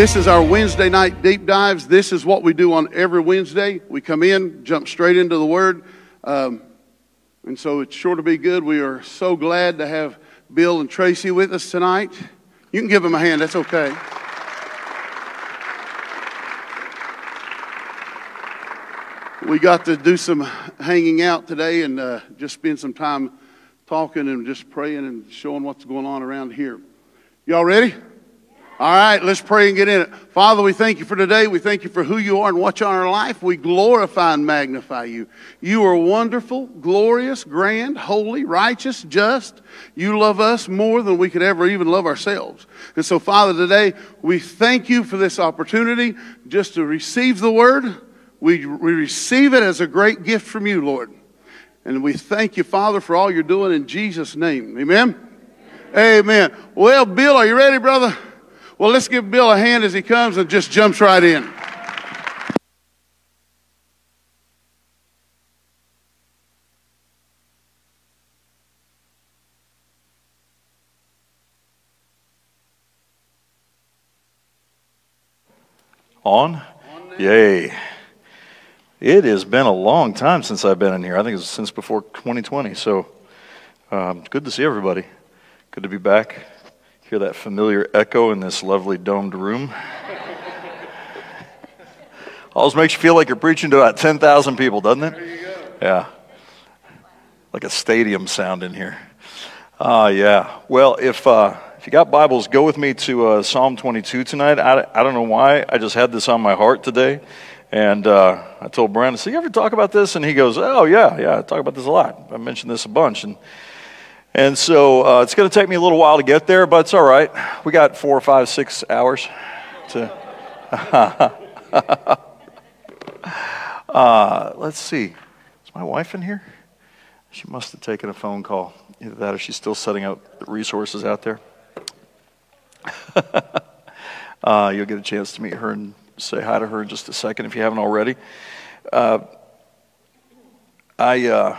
This is our Wednesday night deep dives. This is what we do on every Wednesday. We come in, jump straight into the Word. Um, and so it's sure to be good. We are so glad to have Bill and Tracy with us tonight. You can give them a hand, that's okay. We got to do some hanging out today and uh, just spend some time talking and just praying and showing what's going on around here. Y'all ready? All right, let's pray and get in it. Father, we thank you for today. We thank you for who you are and what's on our life. We glorify and magnify you. You are wonderful, glorious, grand, holy, righteous, just. You love us more than we could ever even love ourselves. And so, Father, today we thank you for this opportunity just to receive the word. We, we receive it as a great gift from you, Lord. And we thank you, Father, for all you're doing in Jesus' name. Amen. Amen. Well, Bill, are you ready, brother? Well, let's give Bill a hand as he comes and just jumps right in. On? Yay. It has been a long time since I've been in here. I think it's since before 2020. So um, good to see everybody. Good to be back. Hear that familiar echo in this lovely domed room. Always makes you feel like you're preaching to about 10,000 people, doesn't it? Yeah. Like a stadium sound in here. Uh, yeah. Well, if, uh, if you got Bibles, go with me to uh, Psalm 22 tonight. I, I don't know why. I just had this on my heart today. And uh, I told Brandon, so you ever talk about this? And he goes, oh, yeah, yeah, I talk about this a lot. I mentioned this a bunch. And and so uh, it's going to take me a little while to get there, but it's all right. We got four, five, six hours to. uh, let's see. Is my wife in here? She must have taken a phone call. Either that or she's still setting up the resources out there. uh, you'll get a chance to meet her and say hi to her in just a second if you haven't already. Uh, I uh,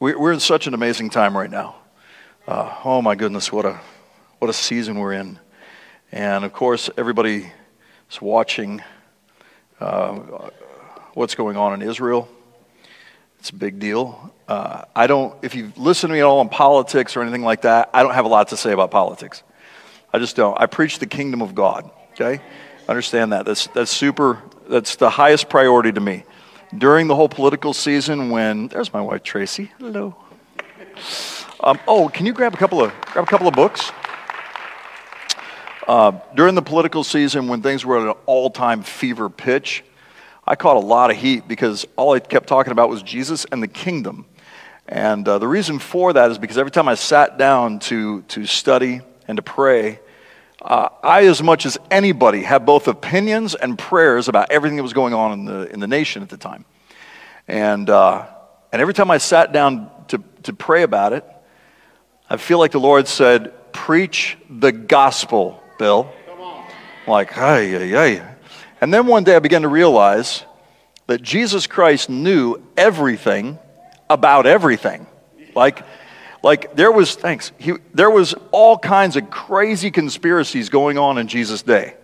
we're in such an amazing time right now. Uh, oh my goodness, what a what a season we're in, and of course everybody is watching uh, what's going on in Israel. It's a big deal. Uh, I don't. If you listen to me at all on politics or anything like that, I don't have a lot to say about politics. I just don't. I preach the kingdom of God. Okay, understand that. That's that's super. That's the highest priority to me during the whole political season when there's my wife Tracy. Hello. Um, oh, can you grab a couple of grab a couple of books? Uh, during the political season when things were at an all-time fever pitch, I caught a lot of heat because all I kept talking about was Jesus and the kingdom. And uh, the reason for that is because every time I sat down to, to study and to pray, uh, I, as much as anybody, have both opinions and prayers about everything that was going on in the, in the nation at the time. And, uh, and every time I sat down to, to pray about it, I feel like the Lord said, Preach the gospel, Bill. Like, hey, hey, hey. And then one day I began to realize that Jesus Christ knew everything about everything. Like, like there was, thanks, he, there was all kinds of crazy conspiracies going on in Jesus' day.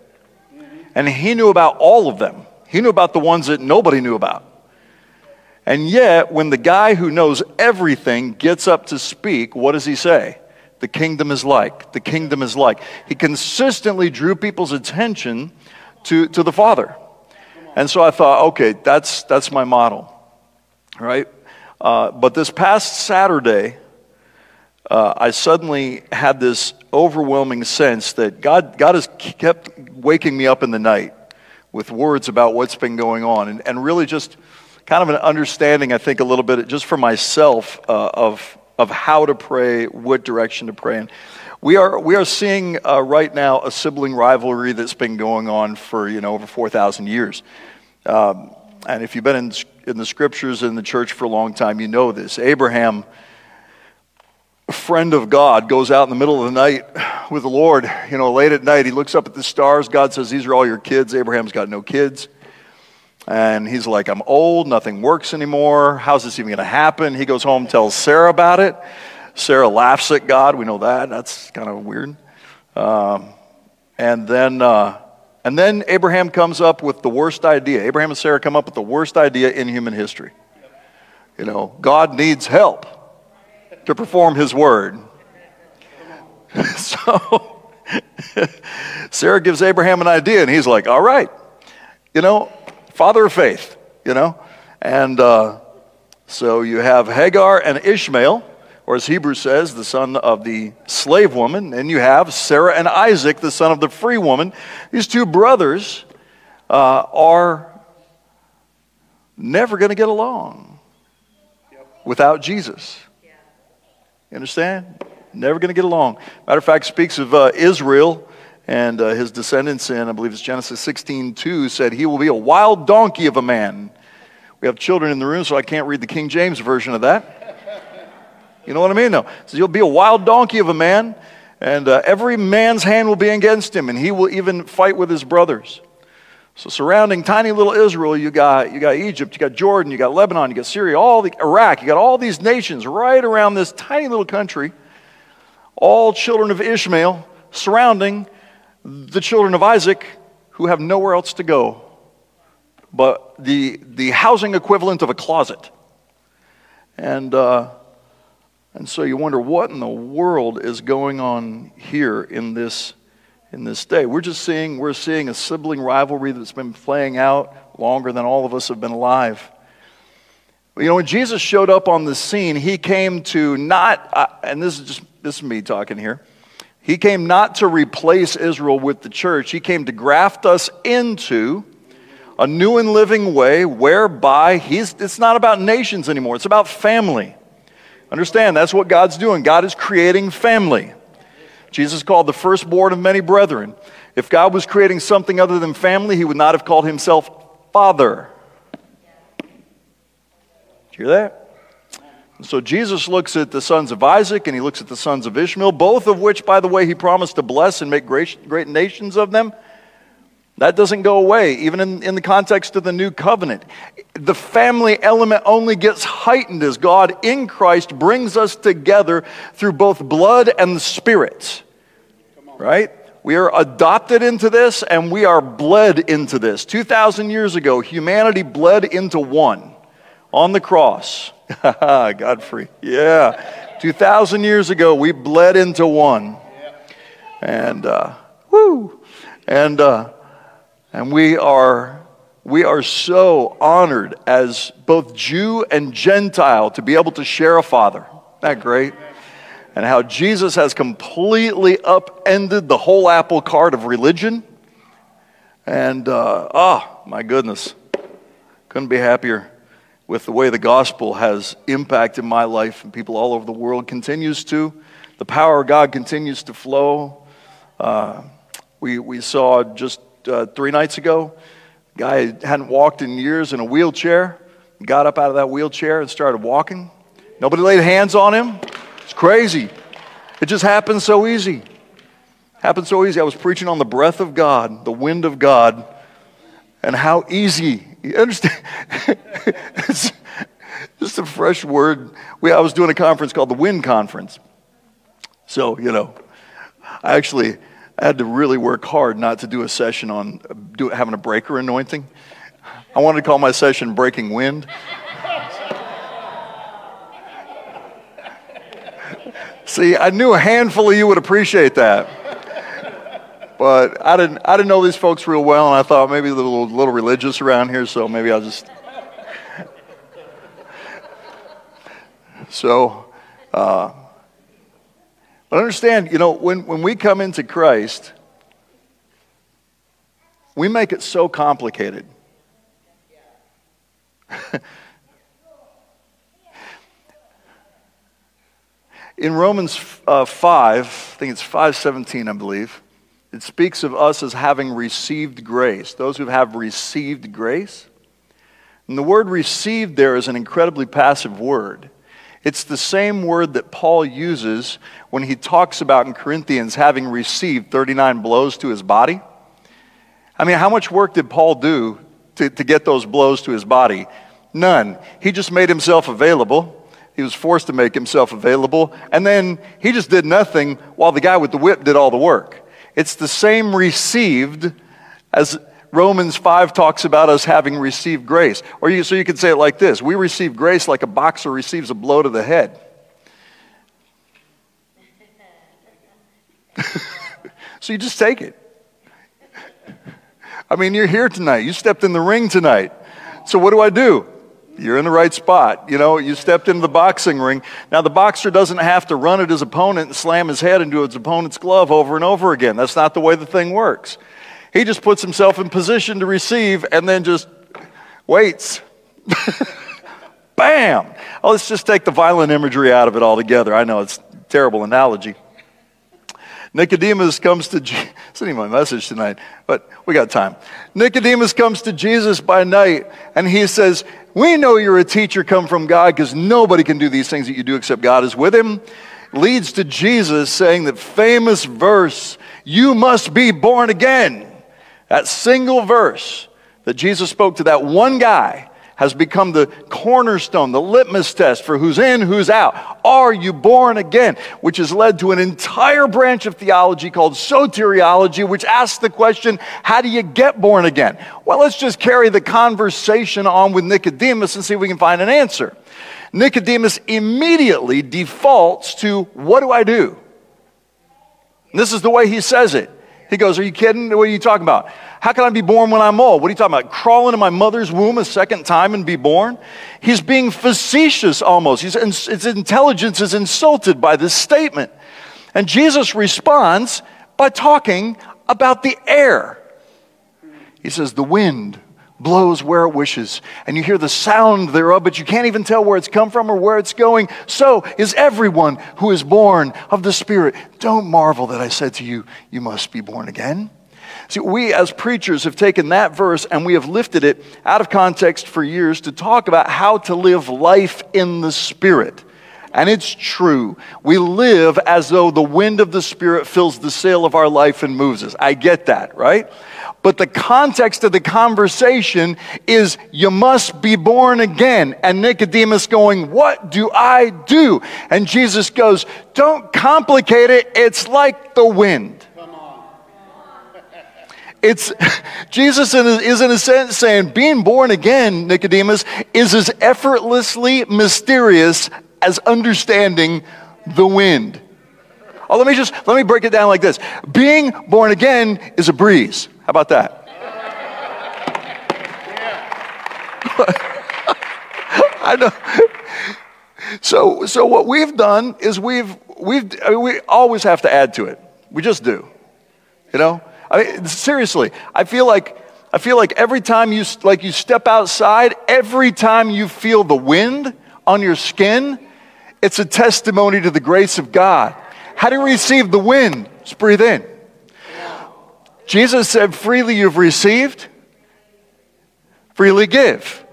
And he knew about all of them. He knew about the ones that nobody knew about. And yet, when the guy who knows everything gets up to speak, what does he say? The kingdom is like. The kingdom is like. He consistently drew people's attention to, to the Father. And so I thought, okay, that's, that's my model, right? Uh, but this past Saturday, uh, I suddenly had this overwhelming sense that God, God has kept waking me up in the night with words about what's been going on and, and really just kind of an understanding, I think, a little bit just for myself uh, of, of how to pray, what direction to pray in. We are, we are seeing uh, right now a sibling rivalry that's been going on for you know, over 4,000 years. Um, and if you've been in, in the scriptures in the church for a long time, you know this. Abraham friend of God goes out in the middle of the night with the Lord, you know, late at night. He looks up at the stars. God says, These are all your kids. Abraham's got no kids. And he's like, I'm old, nothing works anymore. How's this even going to happen? He goes home, tells Sarah about it. Sarah laughs at God. We know that. That's kind of weird. Um, And then, uh, and then Abraham comes up with the worst idea. Abraham and Sarah come up with the worst idea in human history. You know, God needs help to perform his word. so Sarah gives Abraham an idea, and he's like, all right, you know, father of faith, you know. And uh, so you have Hagar and Ishmael, or as Hebrews says, the son of the slave woman. And you have Sarah and Isaac, the son of the free woman. These two brothers uh, are never going to get along without Jesus. You understand? Never going to get along. Matter of fact, speaks of uh, Israel and uh, his descendants in, I believe it's Genesis 16 2, said, He will be a wild donkey of a man. We have children in the room, so I can't read the King James version of that. You know what I mean? No. So you'll be a wild donkey of a man, and uh, every man's hand will be against him, and he will even fight with his brothers. So surrounding tiny little Israel, you got, you got Egypt, you got Jordan, you got Lebanon, you got Syria, all the Iraq, you got all these nations right around this tiny little country, all children of Ishmael, surrounding the children of Isaac who have nowhere else to go but the, the housing equivalent of a closet. And, uh, and so you wonder what in the world is going on here in this, in this day. We're just seeing, we're seeing a sibling rivalry that's been playing out longer than all of us have been alive. You know, when Jesus showed up on the scene, he came to not, uh, and this is just this is me talking here. He came not to replace Israel with the church. He came to graft us into a new and living way whereby he's, it's not about nations anymore, it's about family. Understand, that's what God's doing. God is creating family. Jesus called the firstborn of many brethren. If God was creating something other than family, he would not have called himself Father. Did you hear that? So Jesus looks at the sons of Isaac and he looks at the sons of Ishmael, both of which, by the way, he promised to bless and make great, great nations of them. That doesn't go away, even in, in the context of the new covenant. The family element only gets heightened as God in Christ brings us together through both blood and the Spirit. Right? We are adopted into this and we are bled into this. 2,000 years ago, humanity bled into one on the cross. Godfrey. Yeah. 2,000 years ago, we bled into one. And, uh, whoo. And, uh, and we are, we are so honored as both Jew and Gentile to be able to share a Father. Isn't that great? And how Jesus has completely upended the whole apple cart of religion. And, uh, oh, my goodness. Couldn't be happier with the way the gospel has impacted my life and people all over the world continues to. The power of God continues to flow. Uh, we, we saw just uh, three nights ago. Guy hadn't walked in years in a wheelchair. Got up out of that wheelchair and started walking. Nobody laid hands on him. Crazy. It just happened so easy. Happened so easy. I was preaching on the breath of God, the wind of God, and how easy. You understand? it's just a fresh word. We, I was doing a conference called the Wind Conference. So, you know, I actually I had to really work hard not to do a session on do, having a breaker anointing. I wanted to call my session Breaking Wind. See, I knew a handful of you would appreciate that. But I didn't, I didn't know these folks real well, and I thought maybe they're a little, little religious around here, so maybe I'll just. So, uh, but understand, you know, when, when we come into Christ, we make it so complicated. In Romans uh, 5, I think it's 517, I believe, it speaks of us as having received grace, those who have received grace. And the word received there is an incredibly passive word. It's the same word that Paul uses when he talks about in Corinthians having received 39 blows to his body. I mean, how much work did Paul do to, to get those blows to his body? None. He just made himself available. He was forced to make himself available. And then he just did nothing while the guy with the whip did all the work. It's the same received as Romans 5 talks about us having received grace. Or you, so you could say it like this We receive grace like a boxer receives a blow to the head. so you just take it. I mean, you're here tonight. You stepped in the ring tonight. So what do I do? You're in the right spot. You know, you stepped into the boxing ring. Now, the boxer doesn't have to run at his opponent and slam his head into his opponent's glove over and over again. That's not the way the thing works. He just puts himself in position to receive and then just waits. Bam! Oh, let's just take the violent imagery out of it altogether. I know it's terrible analogy. Nicodemus comes to not even my message tonight, but we got time. Nicodemus comes to Jesus by night and he says, We know you're a teacher come from God because nobody can do these things that you do except God is with him. Leads to Jesus saying that famous verse, You must be born again. That single verse that Jesus spoke to that one guy has become the cornerstone, the litmus test for who's in, who's out. Are you born again? Which has led to an entire branch of theology called soteriology, which asks the question, how do you get born again? Well, let's just carry the conversation on with Nicodemus and see if we can find an answer. Nicodemus immediately defaults to, what do I do? And this is the way he says it. He goes, Are you kidding? What are you talking about? How can I be born when I'm old? What are you talking about? Crawl into my mother's womb a second time and be born? He's being facetious almost. He's, his intelligence is insulted by this statement. And Jesus responds by talking about the air. He says, The wind blows where it wishes, and you hear the sound thereof, but you can't even tell where it's come from or where it's going. So is everyone who is born of the Spirit. Don't marvel that I said to you, You must be born again. See, we as preachers have taken that verse and we have lifted it out of context for years to talk about how to live life in the Spirit. And it's true. We live as though the wind of the Spirit fills the sail of our life and moves us. I get that, right? But the context of the conversation is you must be born again. And Nicodemus going, What do I do? And Jesus goes, Don't complicate it. It's like the wind. It's Jesus is in a sense saying being born again, Nicodemus, is as effortlessly mysterious as understanding the wind. Oh, let me just let me break it down like this. Being born again is a breeze. How about that? I know. So, so what we've done is we've we've I mean, we always have to add to it. We just do. You know. I mean, seriously, I feel like I feel like every time you like you step outside, every time you feel the wind on your skin, it's a testimony to the grace of God. How do you receive the wind? Just breathe in. Jesus said, freely you've received, freely give.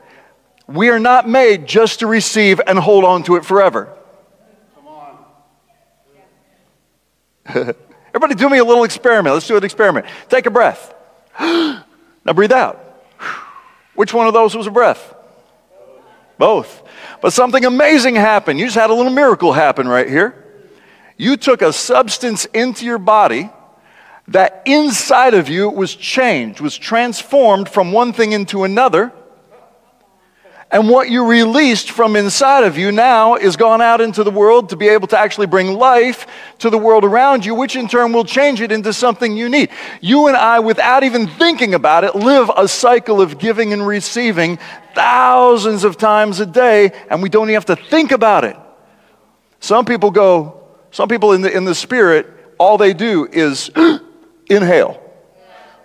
We are not made just to receive and hold on to it forever. Come on. Everybody, do me a little experiment. Let's do an experiment. Take a breath. now breathe out. Which one of those was a breath? Both. But something amazing happened. You just had a little miracle happen right here. You took a substance into your body that inside of you was changed, was transformed from one thing into another and what you released from inside of you now is gone out into the world to be able to actually bring life to the world around you, which in turn will change it into something you need. You and I, without even thinking about it, live a cycle of giving and receiving thousands of times a day, and we don't even have to think about it. Some people go, some people in the, in the spirit, all they do is inhale.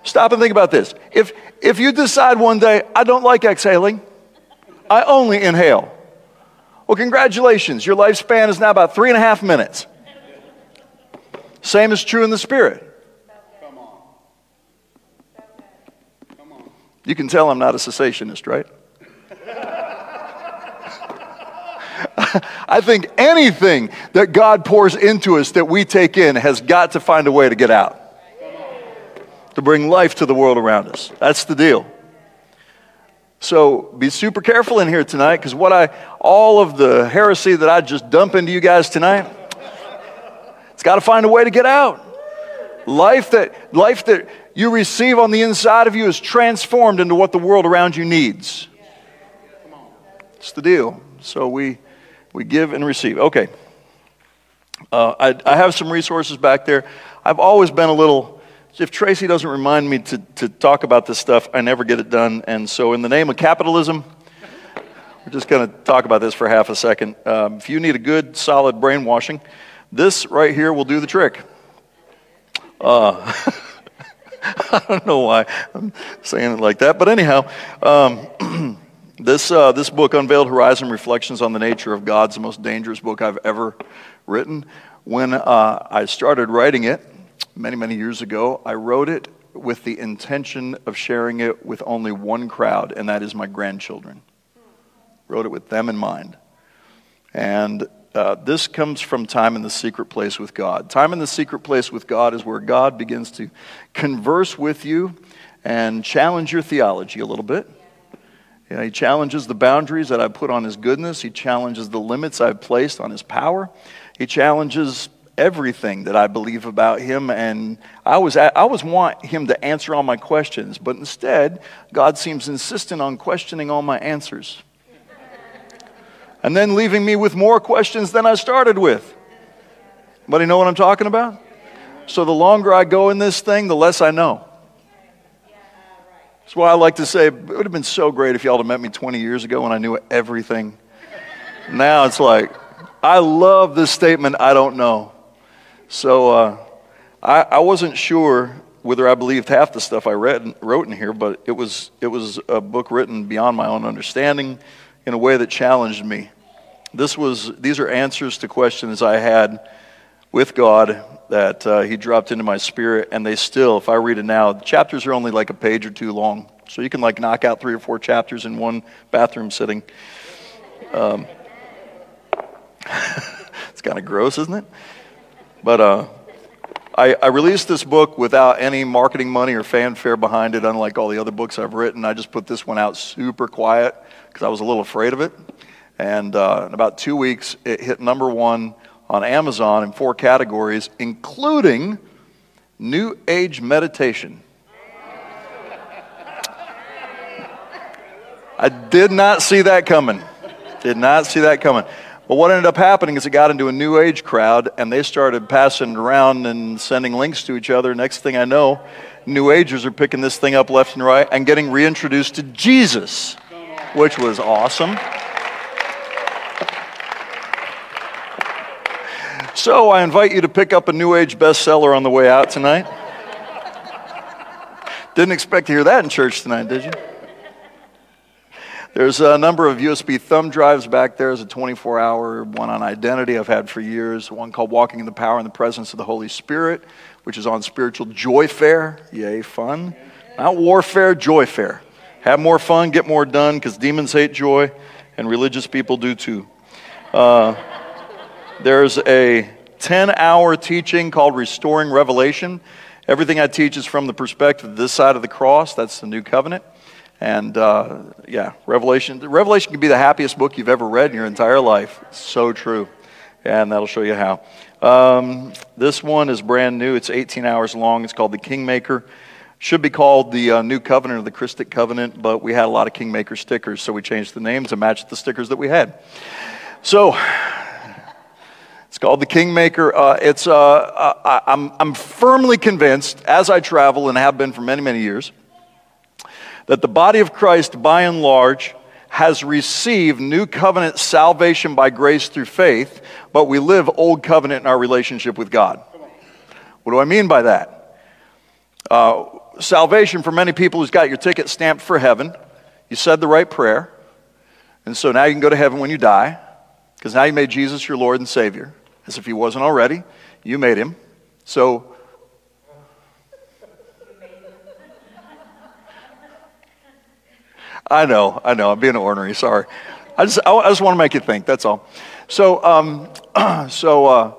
Stop and think about this. If, if you decide one day, I don't like exhaling, I only inhale. Well, congratulations. Your lifespan is now about three and a half minutes. Same is true in the spirit. Come on. Come on. You can tell I'm not a cessationist, right? I think anything that God pours into us that we take in has got to find a way to get out, to bring life to the world around us. That's the deal. So be super careful in here tonight because what I, all of the heresy that I just dump into you guys tonight, it's got to find a way to get out. Life that, life that you receive on the inside of you is transformed into what the world around you needs. It's the deal. So we, we give and receive. Okay. Uh, I, I have some resources back there. I've always been a little, if Tracy doesn't remind me to, to talk about this stuff, I never get it done. And so, in the name of capitalism, we're just going to talk about this for half a second. Um, if you need a good, solid brainwashing, this right here will do the trick. Uh, I don't know why I'm saying it like that, but anyhow, um, this, uh, this book, Unveiled Horizon Reflections on the Nature of God's the most dangerous book I've ever written. When uh, I started writing it many, many years ago, I wrote it with the intention of sharing it with only one crowd, and that is my grandchildren. Wrote it with them in mind. And uh, this comes from time in the secret place with God. Time in the secret place with God is where God begins to converse with you and challenge your theology a little bit. You know, he challenges the boundaries that I put on his goodness. He challenges the limits I've placed on his power. He challenges everything that I believe about him. And I always, I always want him to answer all my questions, but instead, God seems insistent on questioning all my answers and then leaving me with more questions than I started with. You know what I'm talking about? So the longer I go in this thing, the less I know. That's why I like to say it would have been so great if y'all had met me 20 years ago when I knew everything. Now it's like, I love this statement, I don't know. So uh, I, I wasn't sure whether I believed half the stuff I read, wrote in here, but it was, it was a book written beyond my own understanding in a way that challenged me. This was, these are answers to questions I had with God that uh, He dropped into my spirit, and they still, if I read it now, the chapters are only like a page or two long. So you can like knock out three or four chapters in one bathroom sitting. Um, it's kind of gross, isn't it? But uh, I, I, released this book without any marketing money or fanfare behind it, unlike all the other books I've written. I just put this one out super quiet because I was a little afraid of it. And uh, in about two weeks, it hit number one on Amazon in four categories, including New Age meditation. I did not see that coming. Did not see that coming. But what ended up happening is it got into a new age crowd and they started passing it around and sending links to each other. Next thing I know, new agers are picking this thing up left and right and getting reintroduced to Jesus which was awesome. So I invite you to pick up a New Age bestseller on the way out tonight. Didn't expect to hear that in church tonight, did you? There's a number of USB thumb drives back there. There's a 24 hour one on identity I've had for years, one called Walking in the Power and the Presence of the Holy Spirit, which is on spiritual joy fair. Yay, fun. Not warfare, joy fair. Have more fun, get more done, because demons hate joy, and religious people do too. Uh, there's a 10 hour teaching called Restoring Revelation. Everything I teach is from the perspective of this side of the cross. That's the new covenant. And uh, yeah, Revelation. Revelation can be the happiest book you've ever read in your entire life. So true. And that'll show you how. Um, this one is brand new. It's 18 hours long. It's called The Kingmaker. Should be called the uh, New Covenant or the Christic Covenant, but we had a lot of Kingmaker stickers, so we changed the names to match the stickers that we had. So, it's called the Kingmaker. Uh, it's, uh, I, I'm, I'm firmly convinced, as I travel and have been for many, many years, that the body of Christ, by and large, has received new covenant salvation by grace through faith, but we live old covenant in our relationship with God. What do I mean by that? Uh, salvation for many people who's got your ticket stamped for heaven. You said the right prayer. And so now you can go to heaven when you die because now you made Jesus your Lord and Savior. As if he wasn't already, you made him. So, I know, I know, I'm being ornery, sorry. I just, I, I just want to make you think, that's all. So, um, so, uh,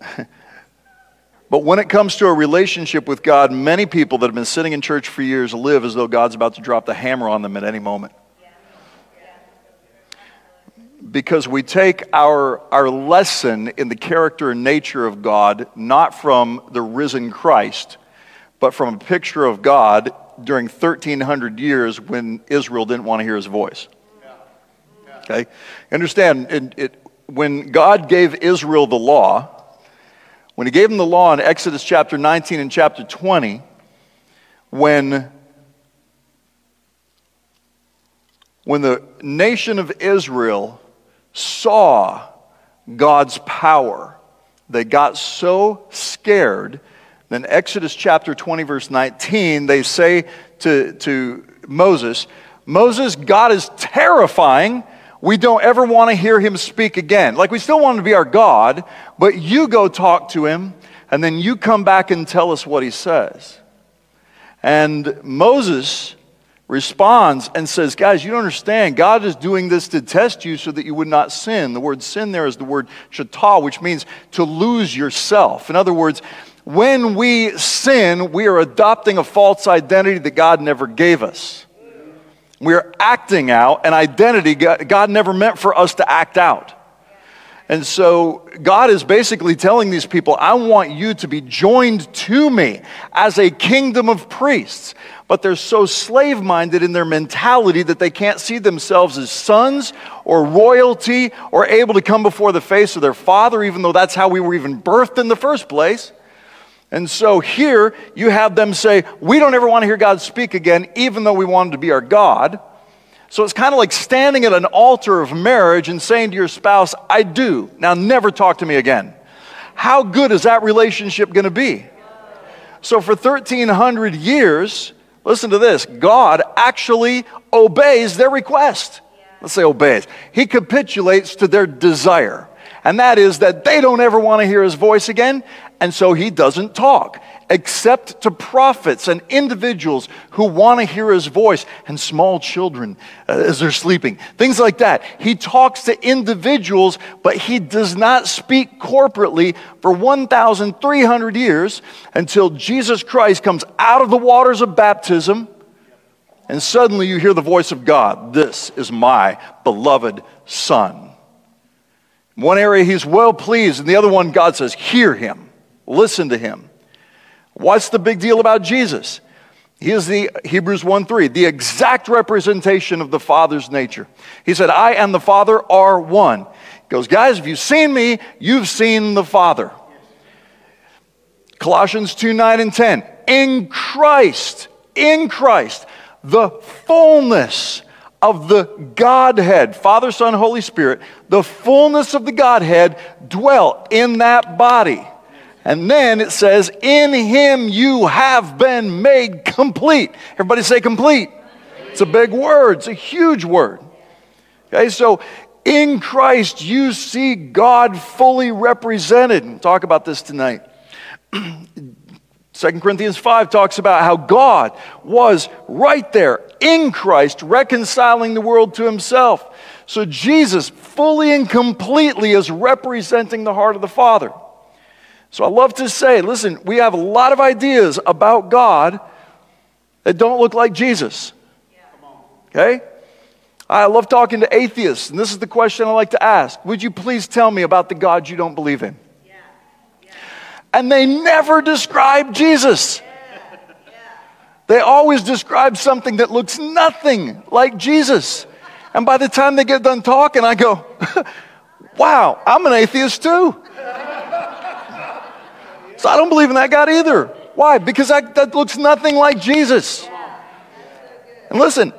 But when it comes to a relationship with God, many people that have been sitting in church for years live as though God's about to drop the hammer on them at any moment. because we take our, our lesson in the character and nature of God not from the risen Christ, but from a picture of God during 1300 years when Israel didn't want to hear his voice. Okay? Understand, it, it, when God gave Israel the law, when he gave them the law in Exodus chapter 19 and chapter 20, when when the nation of Israel saw God's power, they got so scared. Then, Exodus chapter 20, verse 19, they say to, to Moses, Moses, God is terrifying. We don't ever want to hear him speak again. Like, we still want to be our God, but you go talk to him, and then you come back and tell us what he says. And Moses responds and says, Guys, you don't understand. God is doing this to test you so that you would not sin. The word sin there is the word shatah, which means to lose yourself. In other words, when we sin, we are adopting a false identity that God never gave us. We are acting out an identity God never meant for us to act out. And so God is basically telling these people, I want you to be joined to me as a kingdom of priests. But they're so slave minded in their mentality that they can't see themselves as sons or royalty or able to come before the face of their father, even though that's how we were even birthed in the first place. And so here you have them say, We don't ever want to hear God speak again, even though we wanted to be our God. So it's kind of like standing at an altar of marriage and saying to your spouse, I do. Now never talk to me again. How good is that relationship going to be? So for 1300 years, listen to this God actually obeys their request. Let's say obeys. He capitulates to their desire. And that is that they don't ever want to hear his voice again, and so he doesn't talk except to prophets and individuals who want to hear his voice and small children uh, as they're sleeping. Things like that. He talks to individuals, but he does not speak corporately for 1,300 years until Jesus Christ comes out of the waters of baptism. And suddenly you hear the voice of God. This is my beloved Son. One area, he's well pleased. and the other one, God says, Hear him, listen to him. What's the big deal about Jesus? He is the Hebrews 1 3, the exact representation of the Father's nature. He said, I and the Father are one. He goes, guys, if you've seen me, you've seen the Father. Colossians 2 9 and 10. In Christ, in Christ, the fullness of the Godhead, Father, Son, Holy Spirit, the fullness of the Godhead dwelt in that body. And then it says, In him you have been made complete. Everybody say complete. It's a big word, it's a huge word. Okay, so in Christ you see God fully represented. We'll talk about this tonight. 2 Corinthians 5 talks about how God was right there in Christ, reconciling the world to himself. So Jesus fully and completely is representing the heart of the Father. So I love to say, listen, we have a lot of ideas about God that don't look like Jesus. Okay? I love talking to atheists, and this is the question I like to ask Would you please tell me about the God you don't believe in? And they never describe Jesus. They always describe something that looks nothing like Jesus. And by the time they get done talking, I go, wow, I'm an atheist too. So I don't believe in that God either. Why? Because that, that looks nothing like Jesus. And listen,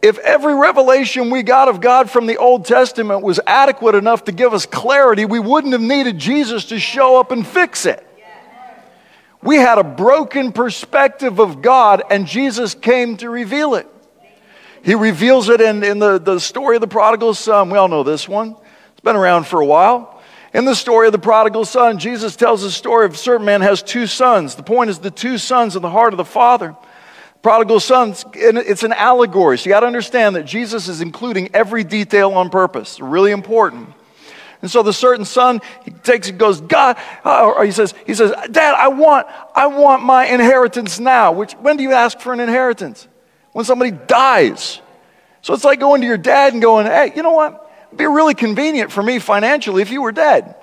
if every revelation we got of God from the Old Testament was adequate enough to give us clarity, we wouldn't have needed Jesus to show up and fix it. We had a broken perspective of God, and Jesus came to reveal it. He reveals it in, in the, the story of the prodigal son. We all know this one, it's been around for a while. In the story of the prodigal son, Jesus tells the story of a certain man has two sons. The point is the two sons in the heart of the father. Prodigal sons, it's an allegory. So you got to understand that Jesus is including every detail on purpose. Really important. And so the certain son, he takes and goes, God, uh, or he says, he says, Dad, I want, I want my inheritance now. Which when do you ask for an inheritance? When somebody dies. So it's like going to your dad and going, Hey, you know what? Be really convenient for me financially if you were dead.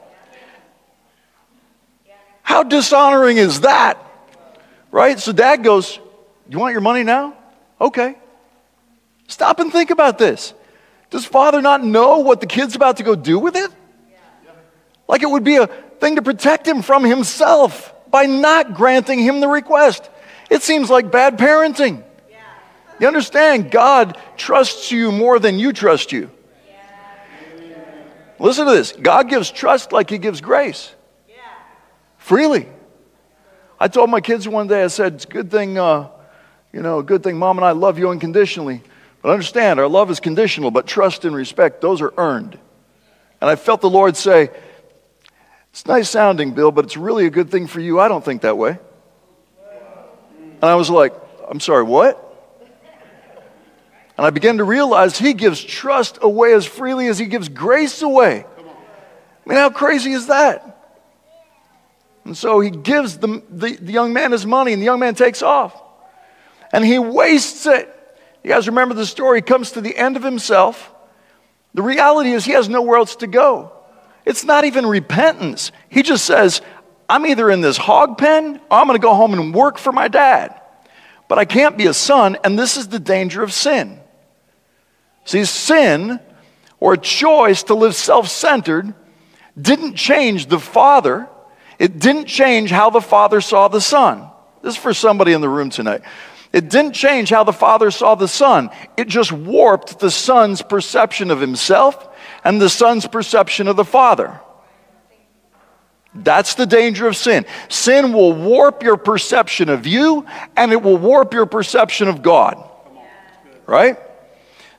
How dishonoring is that? Right? So dad goes, You want your money now? Okay. Stop and think about this. Does father not know what the kid's about to go do with it? Like it would be a thing to protect him from himself by not granting him the request. It seems like bad parenting. You understand, God trusts you more than you trust you. Listen to this God gives trust like He gives grace freely. I told my kids one day, I said, it's a good thing, uh, you know, a good thing mom and I love you unconditionally. But understand, our love is conditional, but trust and respect, those are earned. And I felt the Lord say, it's nice sounding, Bill, but it's really a good thing for you. I don't think that way. And I was like, I'm sorry, what? And I began to realize he gives trust away as freely as he gives grace away. I mean, how crazy is that? And so he gives the, the, the, young man his money, and the young man takes off. And he wastes it. You guys remember the story? He comes to the end of himself. The reality is, he has nowhere else to go. It's not even repentance. He just says, I'm either in this hog pen or I'm going to go home and work for my dad. But I can't be a son, and this is the danger of sin. See, sin or choice to live self centered didn't change the father it didn't change how the Father saw the Son. This is for somebody in the room tonight. It didn't change how the Father saw the Son. It just warped the Son's perception of himself and the Son's perception of the Father. That's the danger of sin. Sin will warp your perception of you and it will warp your perception of God. Right?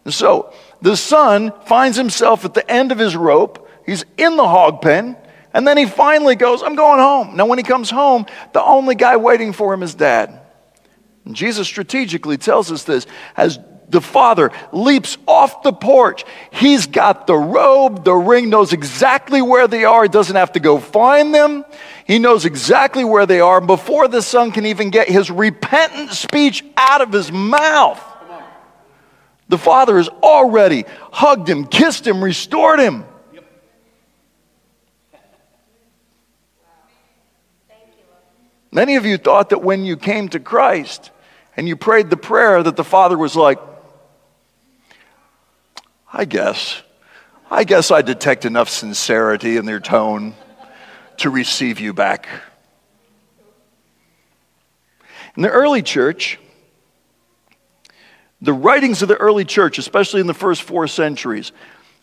And so the son finds himself at the end of his rope. He's in the hog pen. And then he finally goes, I'm going home. Now, when he comes home, the only guy waiting for him is dad. And Jesus strategically tells us this as the father leaps off the porch. He's got the robe, the ring, knows exactly where they are. He doesn't have to go find them. He knows exactly where they are before the son can even get his repentant speech out of his mouth. The father has already hugged him, kissed him, restored him. Many of you thought that when you came to Christ and you prayed the prayer, that the Father was like, I guess. I guess I detect enough sincerity in their tone to receive you back. In the early church, the writings of the early church, especially in the first four centuries,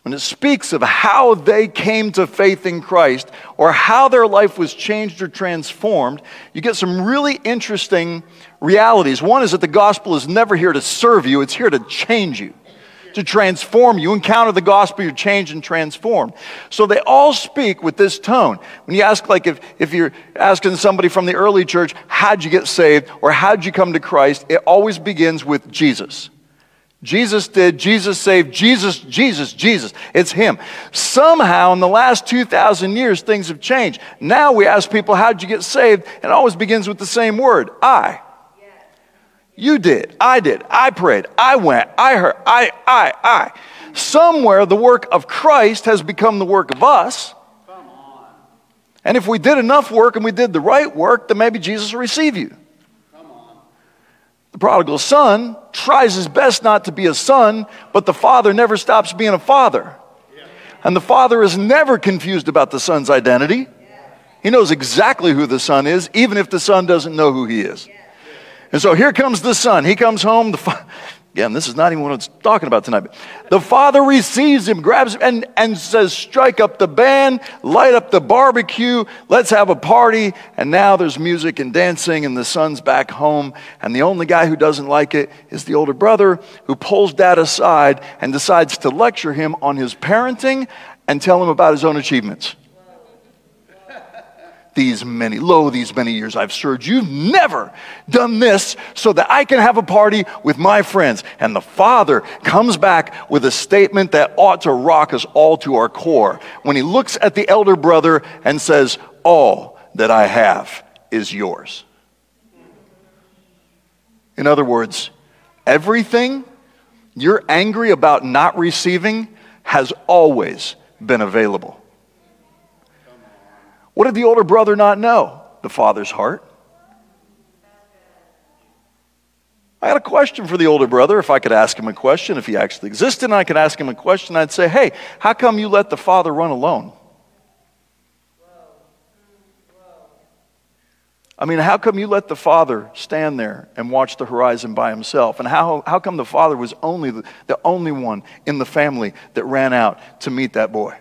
when it speaks of how they came to faith in Christ or how their life was changed or transformed, you get some really interesting realities. One is that the gospel is never here to serve you, it's here to change you, to transform you. Encounter the gospel, you're changed and transformed. So they all speak with this tone. When you ask, like, if, if you're asking somebody from the early church, how'd you get saved or how'd you come to Christ, it always begins with Jesus. Jesus did, Jesus saved, Jesus, Jesus, Jesus. It's Him. Somehow in the last 2,000 years, things have changed. Now we ask people, How'd you get saved? And it always begins with the same word I. You did, I did, I prayed, I went, I heard, I, I, I. Somewhere the work of Christ has become the work of us. And if we did enough work and we did the right work, then maybe Jesus will receive you. The prodigal son tries his best not to be a son, but the father never stops being a father. And the father is never confused about the son's identity. He knows exactly who the son is, even if the son doesn't know who he is. And so here comes the son. He comes home. The fa- Again, this is not even what it's talking about tonight. The father receives him, grabs him, and, and says, Strike up the band, light up the barbecue, let's have a party. And now there's music and dancing, and the son's back home. And the only guy who doesn't like it is the older brother who pulls dad aside and decides to lecture him on his parenting and tell him about his own achievements these many, lo, these many years I've served. You've never done this so that I can have a party with my friends. And the father comes back with a statement that ought to rock us all to our core when he looks at the elder brother and says, All that I have is yours. In other words, everything you're angry about not receiving has always been available. What did the older brother not know? The father's heart. I had a question for the older brother. If I could ask him a question, if he actually existed, and I could ask him a question, I'd say, Hey, how come you let the father run alone? I mean, how come you let the father stand there and watch the horizon by himself? And how, how come the father was only the, the only one in the family that ran out to meet that boy?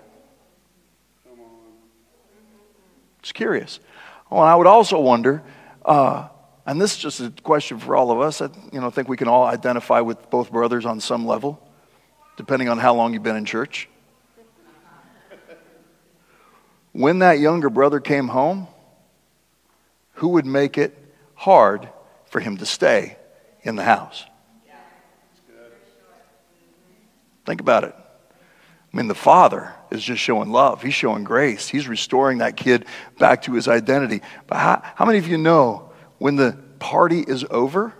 Just curious. Oh, and I would also wonder, uh, and this is just a question for all of us. I you know, think we can all identify with both brothers on some level, depending on how long you've been in church. When that younger brother came home, who would make it hard for him to stay in the house? Think about it. I mean, the father is just showing love. He's showing grace. He's restoring that kid back to his identity. But how, how many of you know when the party is over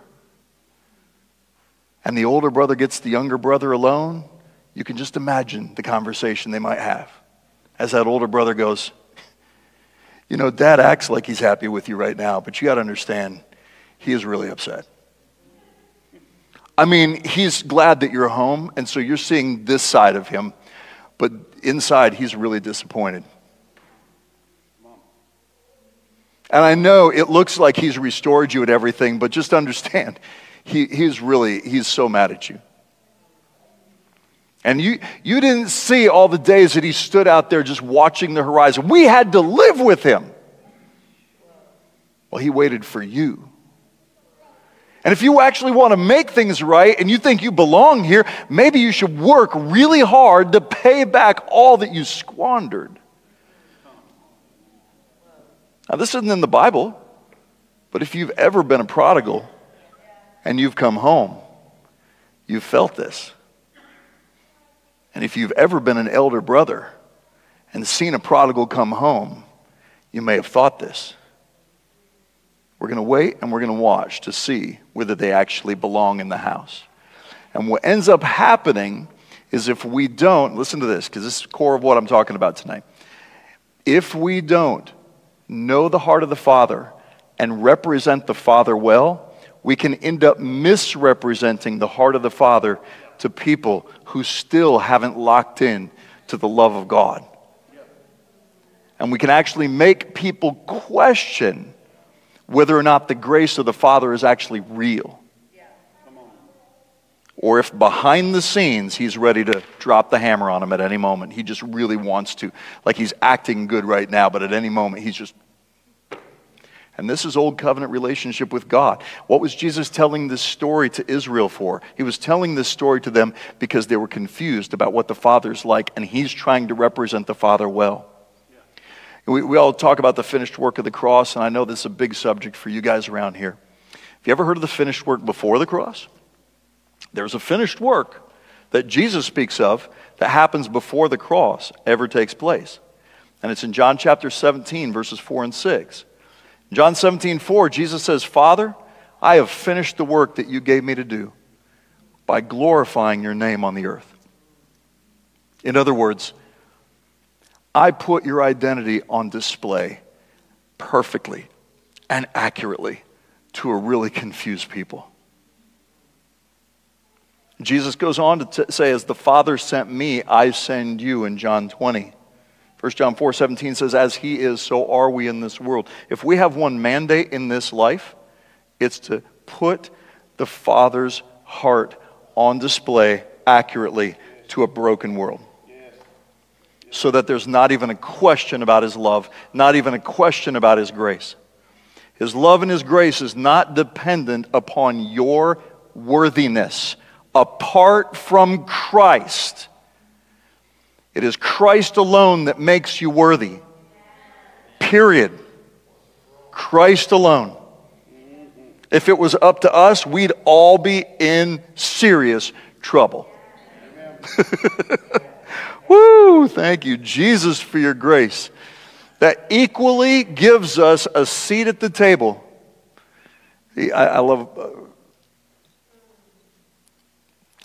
and the older brother gets the younger brother alone? You can just imagine the conversation they might have as that older brother goes, You know, dad acts like he's happy with you right now, but you got to understand, he is really upset. I mean, he's glad that you're home, and so you're seeing this side of him but inside he's really disappointed. And I know it looks like he's restored you at everything, but just understand, he, he's really, he's so mad at you. And you, you didn't see all the days that he stood out there just watching the horizon. We had to live with him. Well, he waited for you. And if you actually want to make things right and you think you belong here, maybe you should work really hard to pay back all that you squandered. Now, this isn't in the Bible, but if you've ever been a prodigal and you've come home, you've felt this. And if you've ever been an elder brother and seen a prodigal come home, you may have thought this. We're going to wait and we're going to watch to see whether they actually belong in the house. And what ends up happening is if we don't, listen to this, because this is the core of what I'm talking about tonight. If we don't know the heart of the Father and represent the Father well, we can end up misrepresenting the heart of the Father to people who still haven't locked in to the love of God. And we can actually make people question whether or not the grace of the Father is actually real. Or if behind the scenes he's ready to drop the hammer on him at any moment. He just really wants to. Like he's acting good right now, but at any moment he's just. And this is old covenant relationship with God. What was Jesus telling this story to Israel for? He was telling this story to them because they were confused about what the Father's like, and he's trying to represent the Father well. We, we all talk about the finished work of the cross, and I know this is a big subject for you guys around here. Have you ever heard of the finished work before the cross? There's a finished work that Jesus speaks of that happens before the cross ever takes place. And it's in John chapter 17, verses 4 and 6. In John 17, 4, Jesus says, Father, I have finished the work that you gave me to do by glorifying your name on the earth. In other words, I put your identity on display perfectly and accurately to a really confused people. Jesus goes on to t- say, As the Father sent me, I send you in John 20. 1 John 4 17 says, As he is, so are we in this world. If we have one mandate in this life, it's to put the Father's heart on display accurately to a broken world so that there's not even a question about his love, not even a question about his grace. His love and his grace is not dependent upon your worthiness. Apart from Christ, it is Christ alone that makes you worthy. Period. Christ alone. If it was up to us, we'd all be in serious trouble. Woo! Thank you, Jesus, for your grace that equally gives us a seat at the table. I, I love. Uh,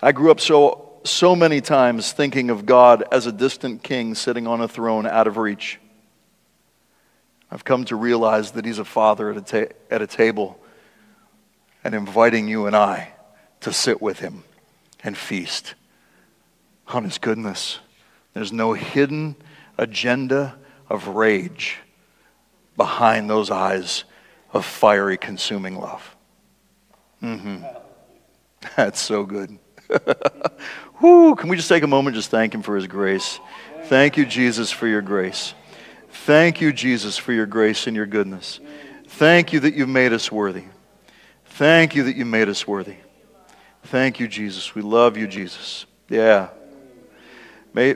I grew up so so many times thinking of God as a distant king sitting on a throne out of reach. I've come to realize that He's a father at a, ta- at a table and inviting you and I to sit with Him and feast on His goodness. There's no hidden agenda of rage behind those eyes of fiery, consuming love. Mm-hmm. That's so good. Can we just take a moment just thank him for his grace? Thank you, Jesus, for your grace. Thank you, Jesus, for your grace and your goodness. Thank you that you've made us worthy. Thank you that you made us worthy. Thank you, Jesus. We love you, Jesus. Yeah.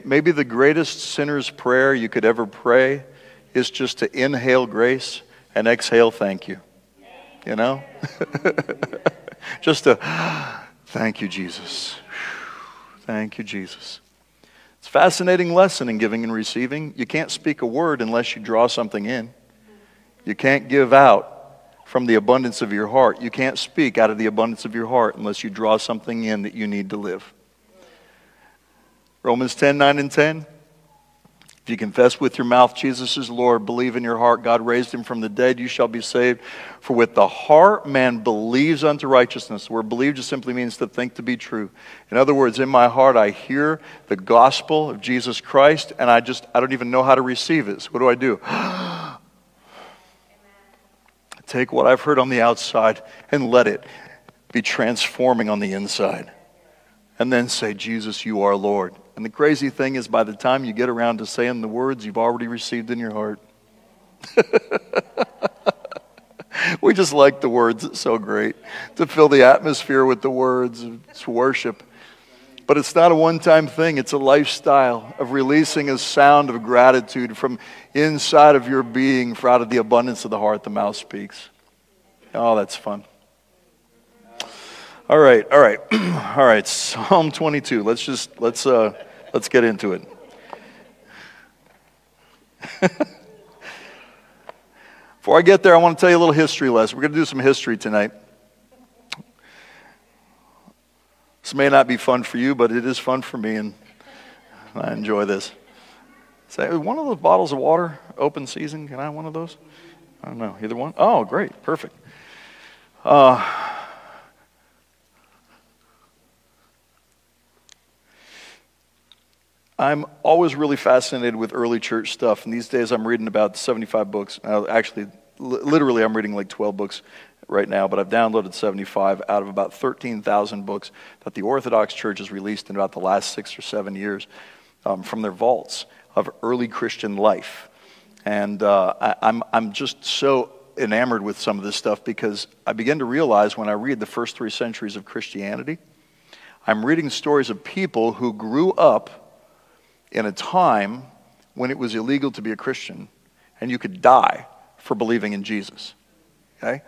Maybe the greatest sinner's prayer you could ever pray is just to inhale grace and exhale thank you. You know? just to thank you, Jesus. Thank you, Jesus. It's a fascinating lesson in giving and receiving. You can't speak a word unless you draw something in. You can't give out from the abundance of your heart. You can't speak out of the abundance of your heart unless you draw something in that you need to live. Romans 10 9 and 10. If you confess with your mouth Jesus is Lord, believe in your heart God raised him from the dead, you shall be saved. For with the heart man believes unto righteousness. Where believe just simply means to think to be true. In other words, in my heart I hear the gospel of Jesus Christ and I just I don't even know how to receive it. So what do I do? Take what I've heard on the outside and let it be transforming on the inside. And then say, Jesus, you are Lord. And the crazy thing is, by the time you get around to saying the words, you've already received in your heart. we just like the words. It's so great to fill the atmosphere with the words. It's worship. But it's not a one time thing, it's a lifestyle of releasing a sound of gratitude from inside of your being, for out of the abundance of the heart, the mouth speaks. Oh, that's fun. All right, all right, all right. Psalm 22. Let's just let's uh, let's get into it. Before I get there, I want to tell you a little history lesson. We're going to do some history tonight. This may not be fun for you, but it is fun for me, and I enjoy this. Say, one of those bottles of water, open season. Can I have one of those? I don't know. Either one? Oh, great. Perfect. Uh, I'm always really fascinated with early church stuff, and these days I'm reading about 75 books. Actually, literally, I'm reading like 12 books right now, but I've downloaded 75 out of about 13,000 books that the Orthodox Church has released in about the last six or seven years um, from their vaults of early Christian life. And uh, I, I'm, I'm just so enamored with some of this stuff because I begin to realize when I read the first three centuries of Christianity, I'm reading stories of people who grew up in a time when it was illegal to be a Christian and you could die for believing in Jesus. Okay?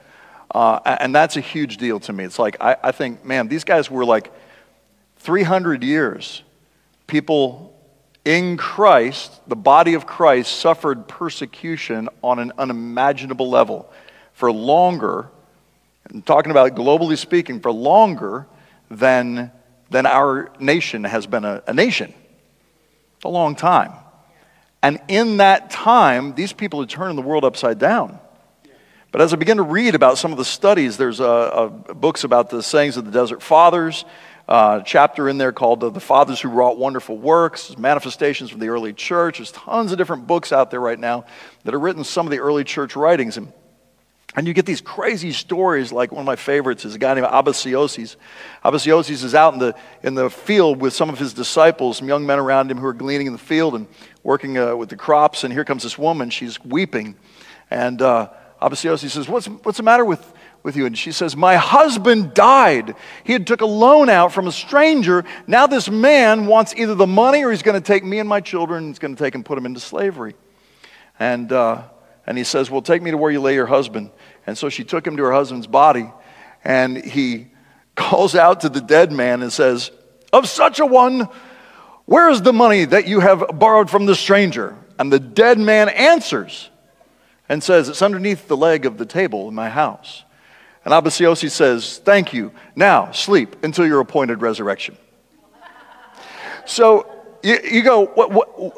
Uh, and that's a huge deal to me. It's like, I, I think, man, these guys were like 300 years. People in Christ, the body of Christ, suffered persecution on an unimaginable level for longer, I'm talking about globally speaking, for longer than, than our nation has been a, a nation a long time. And in that time, these people had turned the world upside down. But as I begin to read about some of the studies, there's a, a books about the sayings of the Desert Fathers, uh, a chapter in there called The Fathers Who Wrought Wonderful Works, manifestations from the early church. There's tons of different books out there right now that are written some of the early church writings. And and you get these crazy stories, like one of my favorites is a guy named Abba Sisoes. Abbasioses is out in the, in the field with some of his disciples, some young men around him who are gleaning in the field and working uh, with the crops. And here comes this woman, she's weeping. And uh, Abba Sisoes says, what's, what's the matter with, with you? And she says, My husband died. He had took a loan out from a stranger. Now this man wants either the money or he's going to take me and my children and he's going to take and put them into slavery. And, uh, and he says, Well, take me to where you lay your husband. And so she took him to her husband's body, and he calls out to the dead man and says, Of such a one, where is the money that you have borrowed from the stranger? And the dead man answers and says, It's underneath the leg of the table in my house. And Abba Sisoes says, Thank you. Now sleep until your appointed resurrection. So you, you go,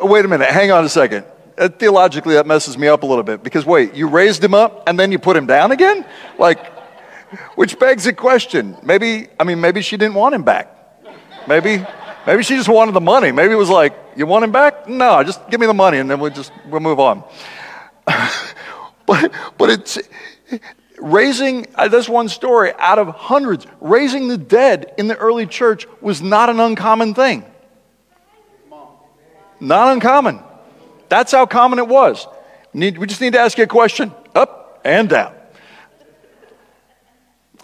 wait a minute, hang on a second. Uh, theologically, that messes me up a little bit because wait, you raised him up and then you put him down again? Like, which begs the question. Maybe, I mean, maybe she didn't want him back. Maybe, maybe she just wanted the money. Maybe it was like, you want him back? No, just give me the money and then we'll just, we'll move on. but, but it's, raising, uh, that's one story out of hundreds. Raising the dead in the early church was not an uncommon thing. Not uncommon. That's how common it was. We just need to ask you a question up and down.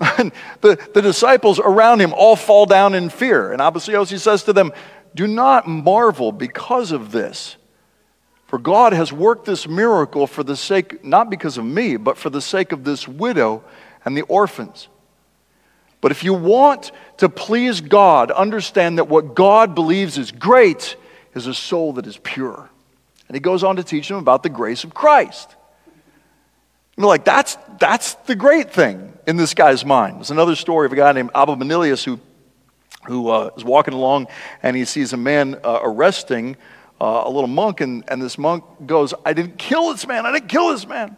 And the, the disciples around him all fall down in fear. And Abba Sisoes says to them, Do not marvel because of this. For God has worked this miracle for the sake, not because of me, but for the sake of this widow and the orphans. But if you want to please God, understand that what God believes is great is a soul that is pure. And he goes on to teach them about the grace of Christ. You're like, that's, that's the great thing in this guy's mind. There's another story of a guy named Abba who, who uh, is walking along and he sees a man uh, arresting uh, a little monk, and, and this monk goes, I didn't kill this man, I didn't kill this man.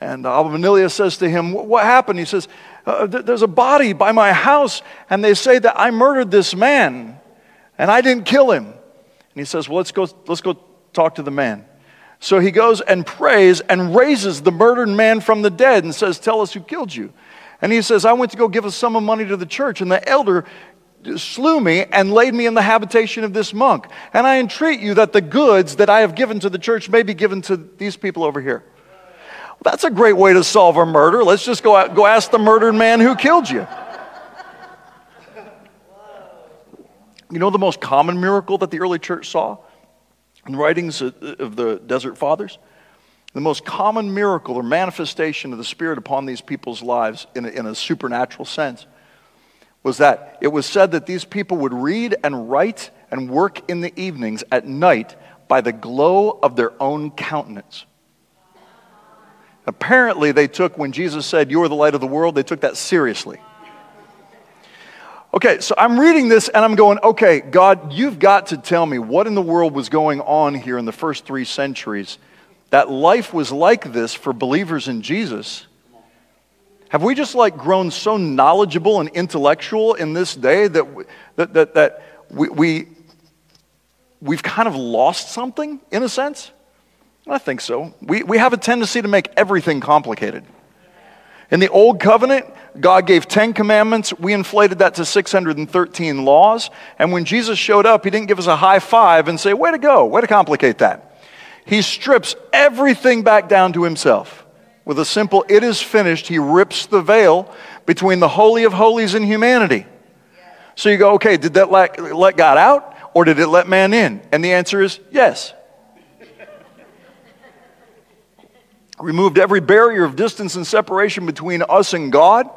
And uh, Abba Manilius says to him, What happened? He says, uh, There's a body by my house, and they say that I murdered this man, and I didn't kill him. And he says, Well, let's go, let's go talk to the man. So he goes and prays and raises the murdered man from the dead and says, Tell us who killed you. And he says, I went to go give a sum of money to the church, and the elder slew me and laid me in the habitation of this monk. And I entreat you that the goods that I have given to the church may be given to these people over here. Well, that's a great way to solve a murder. Let's just go, out, go ask the murdered man who killed you. You know the most common miracle that the early church saw in the writings of the Desert Fathers? The most common miracle or manifestation of the Spirit upon these people's lives in a, in a supernatural sense was that it was said that these people would read and write and work in the evenings at night by the glow of their own countenance. Apparently, they took, when Jesus said, You are the light of the world, they took that seriously. Okay, so I'm reading this and I'm going, okay, God, you've got to tell me what in the world was going on here in the first three centuries that life was like this for believers in Jesus. Have we just like grown so knowledgeable and intellectual in this day that, that, that, that we, we, we've kind of lost something in a sense? I think so. We, we have a tendency to make everything complicated. In the Old Covenant, God gave 10 commandments. We inflated that to 613 laws. And when Jesus showed up, he didn't give us a high five and say, Way to go, way to complicate that. He strips everything back down to himself. With a simple, it is finished, he rips the veil between the Holy of Holies and humanity. So you go, okay, did that let, let God out or did it let man in? And the answer is yes. removed every barrier of distance and separation between us and God.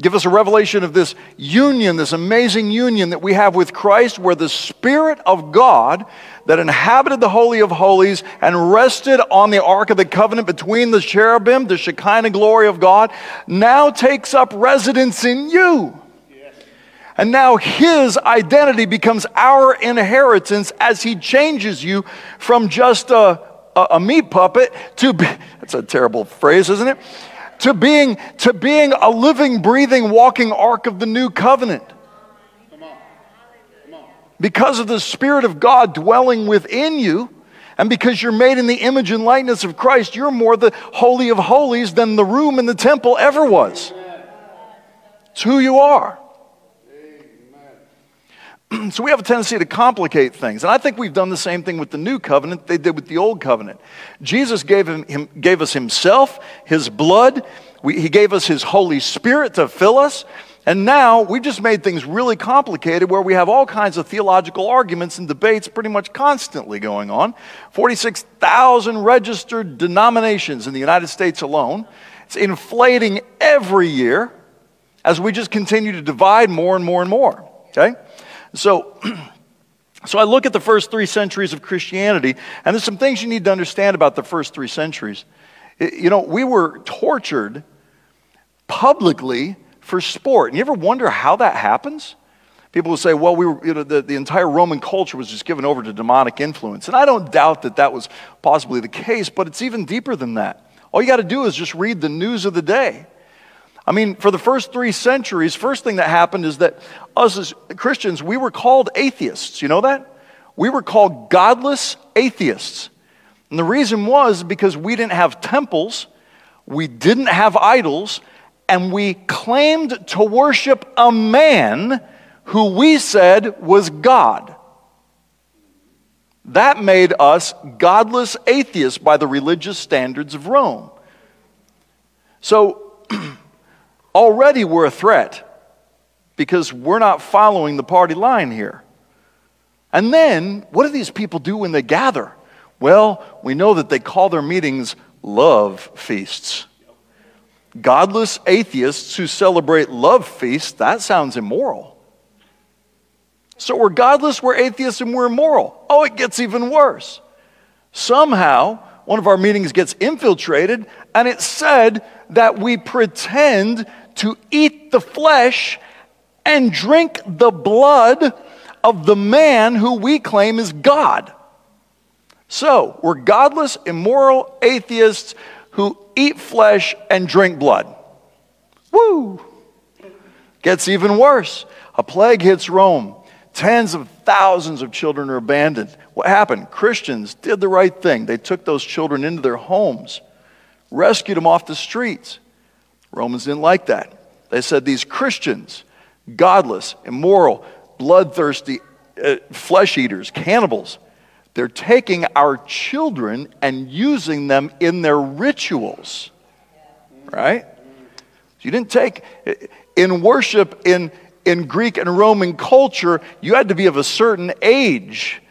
Give us a revelation of this union, this amazing union that we have with Christ, where the Spirit of God that inhabited the Holy of Holies and rested on the Ark of the Covenant between the cherubim, the Shekinah glory of God, now takes up residence in you. And now his identity becomes our inheritance as he changes you from just a a, a meat puppet to be, that's a terrible phrase, isn't it? To being, to being a living, breathing, walking ark of the new covenant. Because of the Spirit of God dwelling within you, and because you're made in the image and likeness of Christ, you're more the Holy of Holies than the room in the temple ever was. It's who you are. so we have a tendency to complicate things. And I think we've done the same thing with the new covenant they did with the old covenant. Jesus gave, him, him gave us himself, his blood, we, he gave us his Holy Spirit to fill us. And now we've just made things really complicated where we have all kinds of theological arguments and debates pretty much constantly going on. 46,000 registered denominations in the United States alone. It's inflating every year as we just continue to divide more and more and more. Okay? So, so I look at the first three centuries of Christianity, and there's some things you need to understand about the first three centuries. You know, we were tortured publicly for sport. And you ever wonder how that happens? People will say, well, we were, you know, the, the entire Roman culture was just given over to demonic influence. And I don't doubt that that was possibly the case, but it's even deeper than that. All you got to do is just read the news of the day. I mean, for the first three centuries, first thing that happened is that us as Christians, we were called atheists. You know that? We were called godless atheists. And the reason was because we didn't have temples, we didn't have idols, and we claimed to worship a man who we said was God. That made us godless atheists by the religious standards of Rome. So, already we're a threat because we're not following the party line here. And then, what do these people do when they gather? Well, we know that they call their meetings love feasts. Godless atheists who celebrate love feasts, that sounds immoral. So we're godless, we're atheists, and we're immoral. Oh, it gets even worse. Somehow, one of our meetings gets infiltrated, and it said that we pretend to eat the flesh and drink the blood of the man who we claim is God. So, we're godless, immoral atheists who eat flesh and drink blood. Woo! Gets even worse. A plague hits Rome. Tens of thousands of children are abandoned. What happened? Christians did the right thing. They took those children into their homes, rescued them off the streets. Romans didn't like that. They said these Christians, godless, immoral, bloodthirsty, uh, flesh eaters, cannibals, they're taking our children and using them in their rituals. Right? You didn't take, in worship, in in Greek and Roman culture, you had to be of a certain age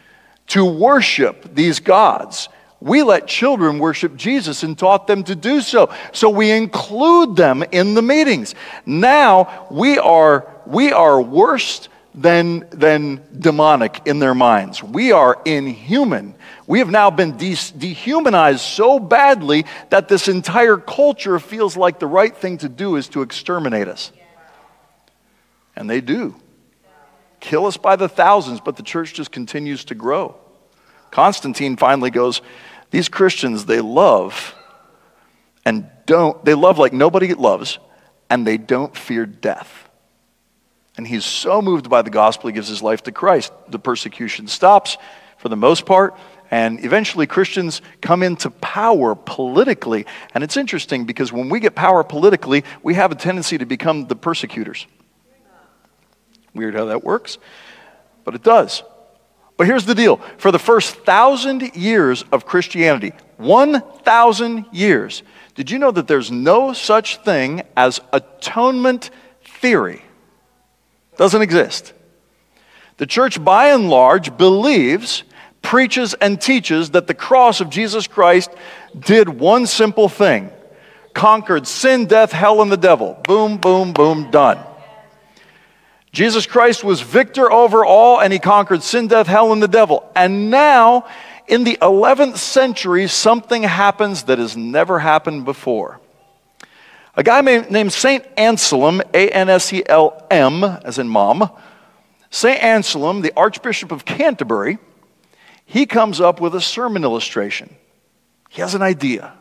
to worship these gods. We let children worship Jesus and taught them to do so. So we include them in the meetings. Now we are, we are worse than, than demonic in their minds. We are inhuman. We have now been de- dehumanized so badly that this entire culture feels like the right thing to do is to exterminate us. And they do. Kill us by the thousands, but the church just continues to grow. Constantine finally goes, These Christians, they love and don't, they love like nobody loves, and they don't fear death. And he's so moved by the gospel, he gives his life to Christ. The persecution stops for the most part, and eventually Christians come into power politically. And it's interesting because when we get power politically, we have a tendency to become the persecutors. Weird how that works, but it does. But here's the deal for the first thousand years of Christianity, 1,000 years, did you know that there's no such thing as atonement theory? Doesn't exist. The church, by and large, believes, preaches, and teaches that the cross of Jesus Christ did one simple thing conquered sin, death, hell, and the devil. Boom, boom, boom, done. Jesus Christ was victor over all and he conquered sin, death, hell, and the devil. And now, in the 11th century, something happens that has never happened before. A guy named St. Anselm, A N S E L M, as in mom, St. Anselm, the Archbishop of Canterbury, he comes up with a sermon illustration. He has an idea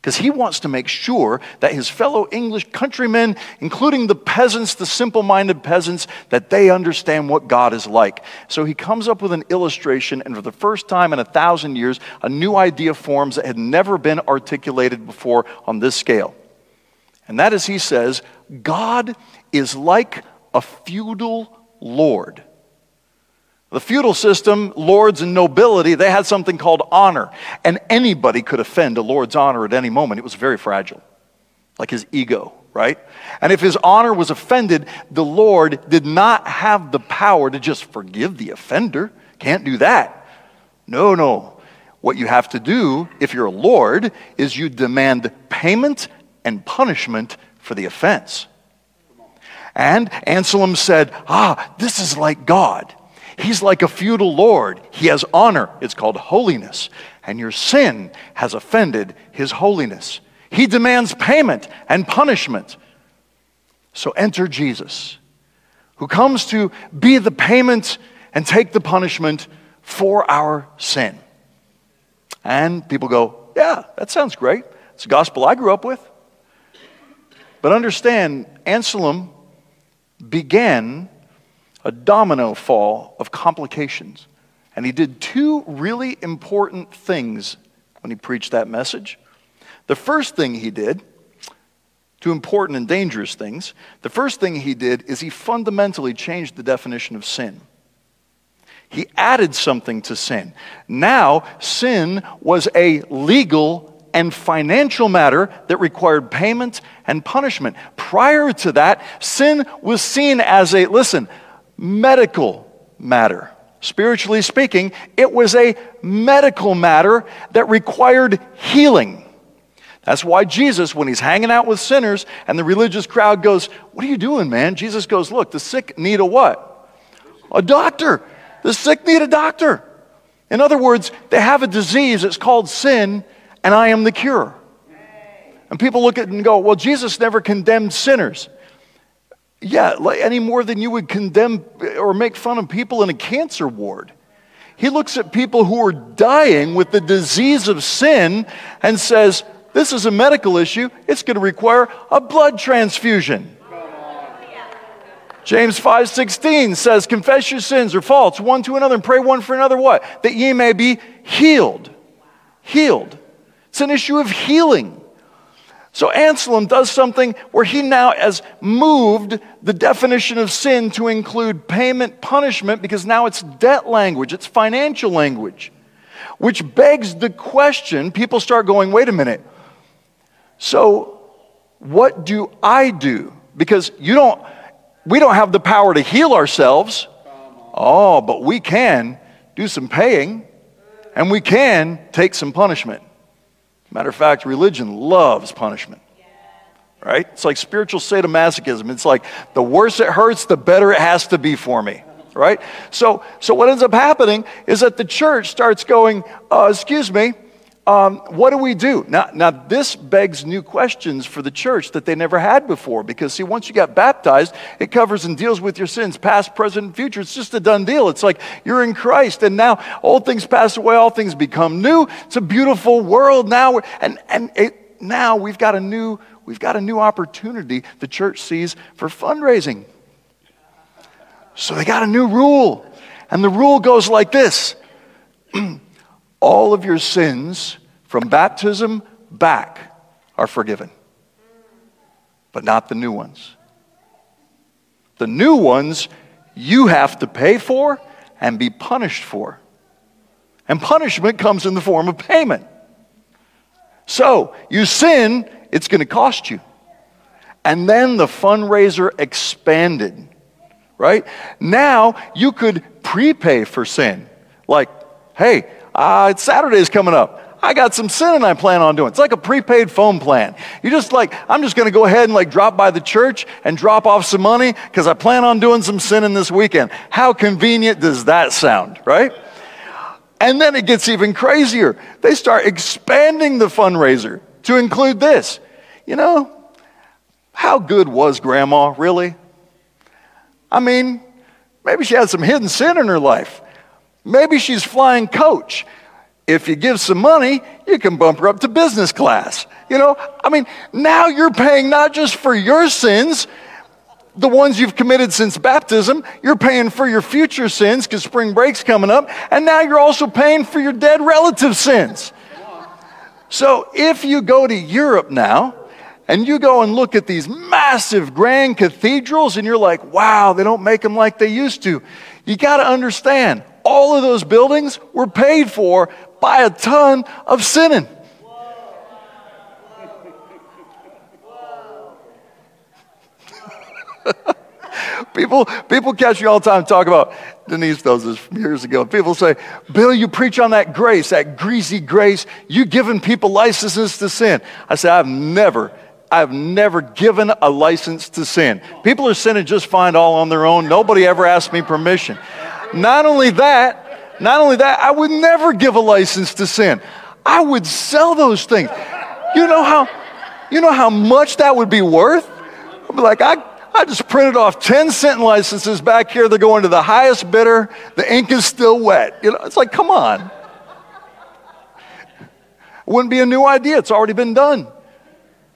because he wants to make sure that his fellow English countrymen, including the peasants, the simple minded peasants, that they understand what God is like. So he comes up with an illustration, and for the first time in a thousand years, a new idea forms that had never been articulated before on this scale. And that is, he says, God is like a feudal lord the feudal system, lords and nobility, they had something called honor. And anybody could offend a lord's honor at any moment. It was very fragile, like his ego, right? And if his honor was offended, the Lord did not have the power to just forgive the offender. Can't do that. No, no. What you have to do, if you're a lord, is you demand payment and punishment for the offense. And Anselm said, Ah, this is like God. He's like a feudal lord. He has honor. It's called holiness. And your sin has offended his holiness. He demands payment and punishment. So enter Jesus, who comes to be the payment and take the punishment for our sin. And people go, Yeah, that sounds great. It's the gospel I grew up with. But understand, Anselm began a domino fall of complications. And he did two really important things when he preached that message. The first thing he did, two important and dangerous things, the first thing he did is he fundamentally changed the definition of sin. He added something to sin. Now, sin was a legal and financial matter that required payment and punishment. Prior to that, sin was seen as a, listen, medical matter. Spiritually speaking, it was a medical matter that required healing. That's why Jesus, when he's hanging out with sinners and the religious crowd goes, What are you doing, man? Jesus goes, Look, the sick need a what? A doctor. The sick need a doctor. In other words, they have a disease, it's called sin, and I am the cure. And people look at it and go, Well, Jesus never condemned sinners. Yeah, like, any more than you would condemn or make fun of people in a cancer ward. He looks at people who are dying with the disease of sin and says, This is a medical issue. It's going to require a blood transfusion. James 5:16 says, "Confess your sins or faults one to another and pray one for another what? That ye may be healed." Healed. It's an issue of healing. So Anselm does something where he now has moved the definition of sin to include payment punishment because now it's debt language, it's financial language, which begs the question people start going, wait a minute. So what do I do? Because you don't we don't have the power to heal ourselves. Oh, but we can do some paying and we can take some punishment. Matter of fact, religion loves punishment. Right? It's like spiritual sadomasochism. It's like the worse it hurts, the better it has to be for me. Right? So, so what ends up happening is that the church starts going, uh, excuse me, um, what do we do? Now, now, this begs new questions for the church that they never had before. Because, see, once you got baptized, it covers and deals with your sins, past, present, future. It's just a done deal. It's like you're in Christ, and now old things pass away, all things become new. It's a beautiful world now. And, and it, now we've got a new we've got a new opportunity the church sees for fundraising. So they got a new rule. And the rule goes like this all of your sins from baptism back are forgiven, but not the new ones. The new ones you have to pay for and be punished for. And punishment comes in the form of payment. So, you sin, it's going to cost you. And then the fundraiser expanded, right? Now you could prepay for sin. Like, hey, uh, Saturday's coming up. I got some sinning I plan on doing. It's like a prepaid phone plan. You just like, I'm just going to go ahead and like drop by the church and drop off some money because I plan on doing some sinning this weekend. How convenient does that sound, right? And then it gets even crazier. They start expanding the fundraiser to include this. You know, how good was grandma, really? I mean, maybe she had some hidden sin in her life. Maybe she's flying coach. If you give some money, you can bump her up to business class. You know, I mean, now you're paying not just for your sins, the ones you've committed since baptism, you're paying for your future sins because spring break's coming up, and now you're also paying for your dead relative sins. So if you go to Europe now, and you go and look at these massive grand cathedrals, and you're like, wow, they don't make them like they used to. You got to understand, all of those buildings were paid for by a ton of sinning. people, people catch me all the time talk about Denise does this from years ago. People say, Bill, you preach on that grace, that greasy grace. You giving people licenses to sin. I say, I've never, I've never given a license to sin. People are sinning just fine all on their own. Nobody ever asked me permission. Not only that, not only that, I would never give a license to sin. I would sell those things. You know how, you know how much that would be worth? I'd be like, I, I just printed off 10 cent licenses back here. They're going to the highest bidder. The ink is still wet. You know, it's like, come on. Wouldn't be a new idea. It's already been done.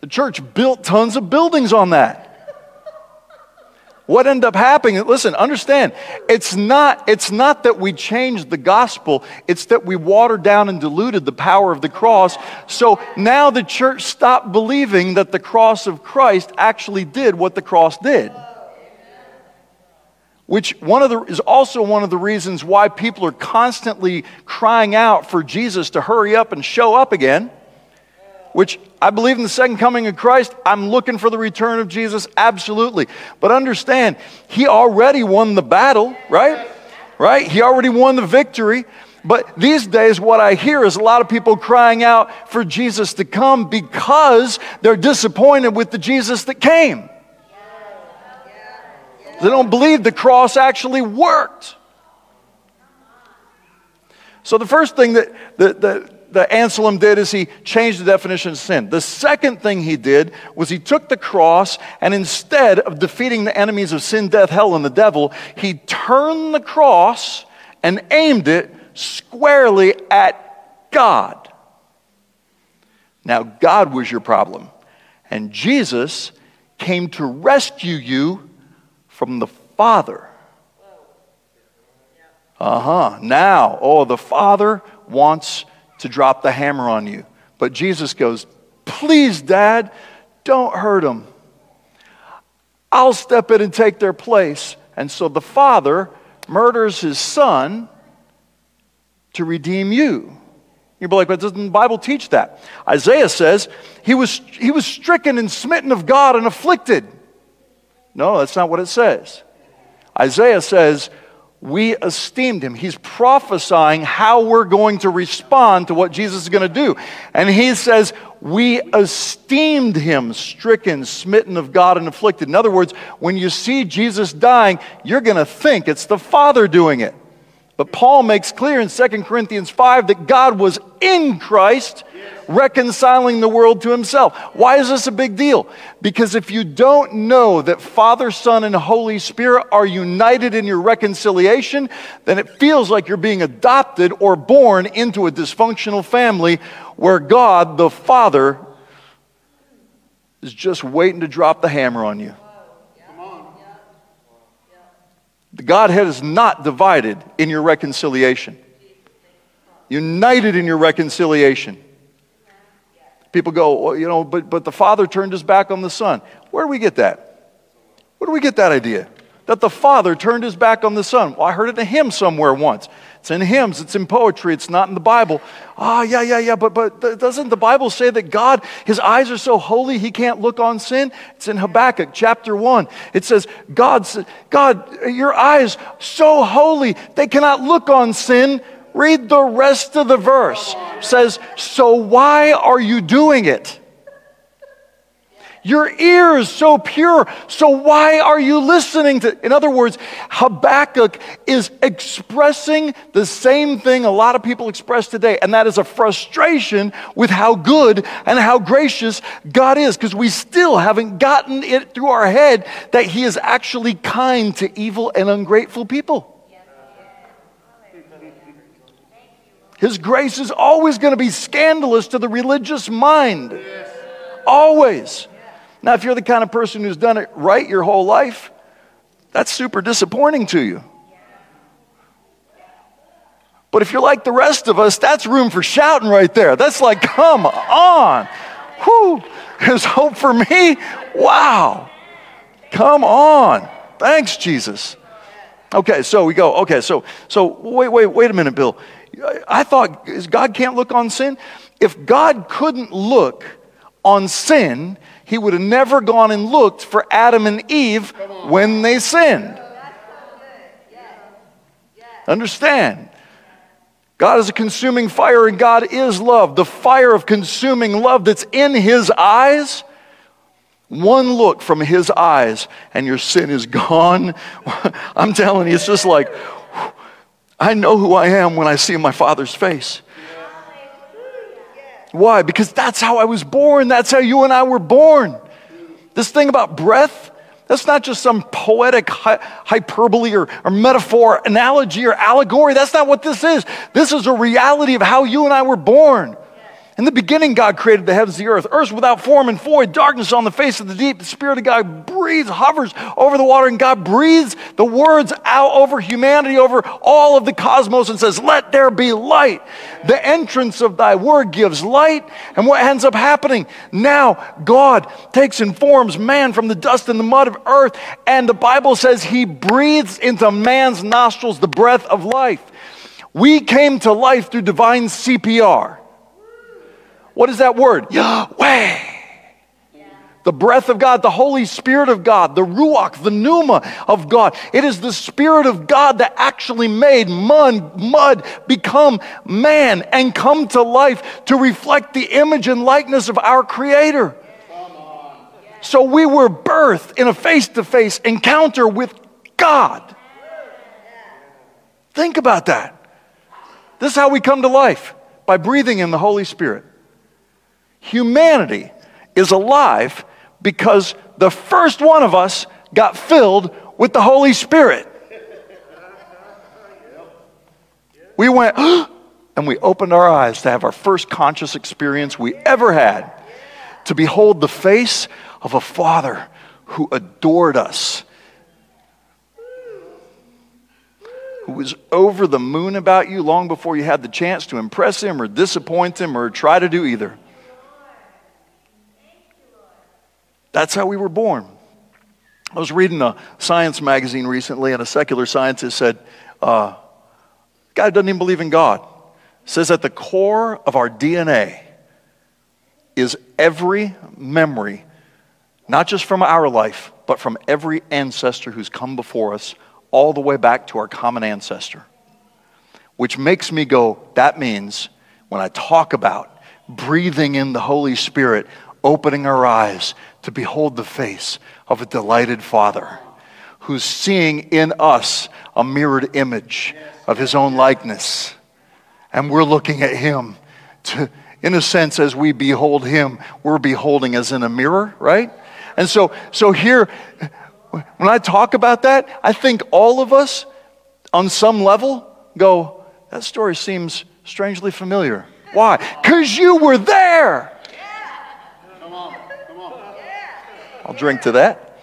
The church built tons of buildings on that. What ended up happening, listen, understand, it's not, it's not that we changed the gospel, it's that we watered down and diluted the power of the cross. So now the church stopped believing that the cross of Christ actually did what the cross did. Which one of the, is also one of the reasons why people are constantly crying out for Jesus to hurry up and show up again which I believe in the second coming of Christ. I'm looking for the return of Jesus, absolutely. But understand, he already won the battle, right? Right? He already won the victory. But these days, what I hear is a lot of people crying out for Jesus to come because they're disappointed with the Jesus that came. They don't believe the cross actually worked. So, the first thing that, that, that, that Anselm did is he changed the definition of sin. The second thing he did was he took the cross and instead of defeating the enemies of sin, death, hell, and the devil, he turned the cross and aimed it squarely at God. Now, God was your problem, and Jesus came to rescue you from the Father. Uh huh. Now, oh, the Father wants to drop the hammer on you. But Jesus goes, Please, Dad, don't hurt them. I'll step in and take their place. And so the father murders his son to redeem you. You'd be like, but doesn't the Bible teach that? Isaiah says he was, he was stricken and smitten of God and afflicted. No, that's not what it says. Isaiah says we esteemed him. He's prophesying how we're going to respond to what Jesus is going to do. And he says, We esteemed him, stricken, smitten of God, and afflicted. In other words, when you see Jesus dying, you're going to think it's the Father doing it. But Paul makes clear in 2 Corinthians 5 that God was in Christ reconciling the world to himself. Why is this a big deal? Because if you don't know that Father, Son, and Holy Spirit are united in your reconciliation, then it feels like you're being adopted or born into a dysfunctional family where God, the Father, is just waiting to drop the hammer on you. The Godhead is not divided in your reconciliation, united in your reconciliation. People go, well, you know, but, but the Father turned his back on the Son. Where do we get that? Where do we get that idea? That the Father turned his back on the Son. Well, I heard it in a hymn somewhere once. It's in hymns, it's in poetry, it's not in the Bible. Ah, oh, yeah, yeah, yeah, but, but doesn't the Bible say that God, his eyes are so holy he can't look on sin? It's in Habakkuk chapter 1. It says, God, God, your eyes so holy, they cannot look on sin. Read the rest of the verse. It says, so why are you doing it? Your ears so pure. So why are you listening to? In other words, Habakkuk is expressing the same thing a lot of people express today, and that is a frustration with how good and how gracious God is, because we still haven't gotten it through our head that He is actually kind to evil and ungrateful people. His grace is always going to be scandalous to the religious mind. Always. Now, if you're the kind of person who's done it right your whole life, that's super disappointing to you. But if you're like the rest of us, that's room for shouting right there. That's like, come on. Whew, there's hope for me. Wow. Come on. Thanks, Jesus. Okay, so we go. Okay, so so wait, wait, wait a minute, Bill. I thought God can't look on sin. If God couldn't look on sin, he would have never gone and looked for Adam and Eve when they sinned. Understand? God is a consuming fire and God is love. The fire of consuming love that's in His eyes, one look from His eyes and your sin is gone. I'm telling you, it's just like, I know who I am when I see my Father's face. Why? Because that's how I was born. That's how you and I were born. This thing about breath, That's not just some poetic hy- hyperbole or, or metaphor, analogy, or allegory. That's not what this is. This is a reality of how you and I were born. In the beginning, God created the heavens, and the earth. Earth without form and void, darkness on the face of the deep. The Spirit of God breathes, hovers over the water, and God breathes the words out over humanity, over all of the cosmos, and says, Let there be light. The entrance of thy word gives light. And what ends up happening? Now, God takes and forms man from the dust and the mud of earth, and the Bible says he breathes into man's nostrils the breath of life. We came to life through divine CPR. What is that word? Yahweh. The breath of God, the Holy Spirit of God, the Ruach, the Pneuma of God. It is the Spirit of God that actually made mud, mud become man and come to life to reflect the image and likeness of our Creator. So we were birthed in a face to face encounter with God. Think about that. This is how we come to life by breathing in the Holy Spirit. Humanity is alive because the first one of us got filled with the Holy Spirit. We went, and we opened our eyes to have our first conscious experience we ever had to behold the face of a Father who adored us, who was over the moon about you long before you had the chance to impress him or disappoint him or try to do either. That's how we were born. I was reading a science magazine recently, and a secular scientist said, uh, God doesn't even believe in God. Says at the core of our DNA is every memory, not just from our life, but from every ancestor who's come before us, all the way back to our common ancestor. Which makes me go, that means when I talk about breathing in the Holy Spirit, opening our eyes to behold the face of a delighted Father who's seeing in us a mirrored image of his own likeness. And we're looking at him to, in a sense, as we behold him, we're beholding as in a mirror, right? And so, so here, when I talk about that, I think all of us, on some level, go, that story seems strangely familiar. Why? Because you were there. I'll drink to that.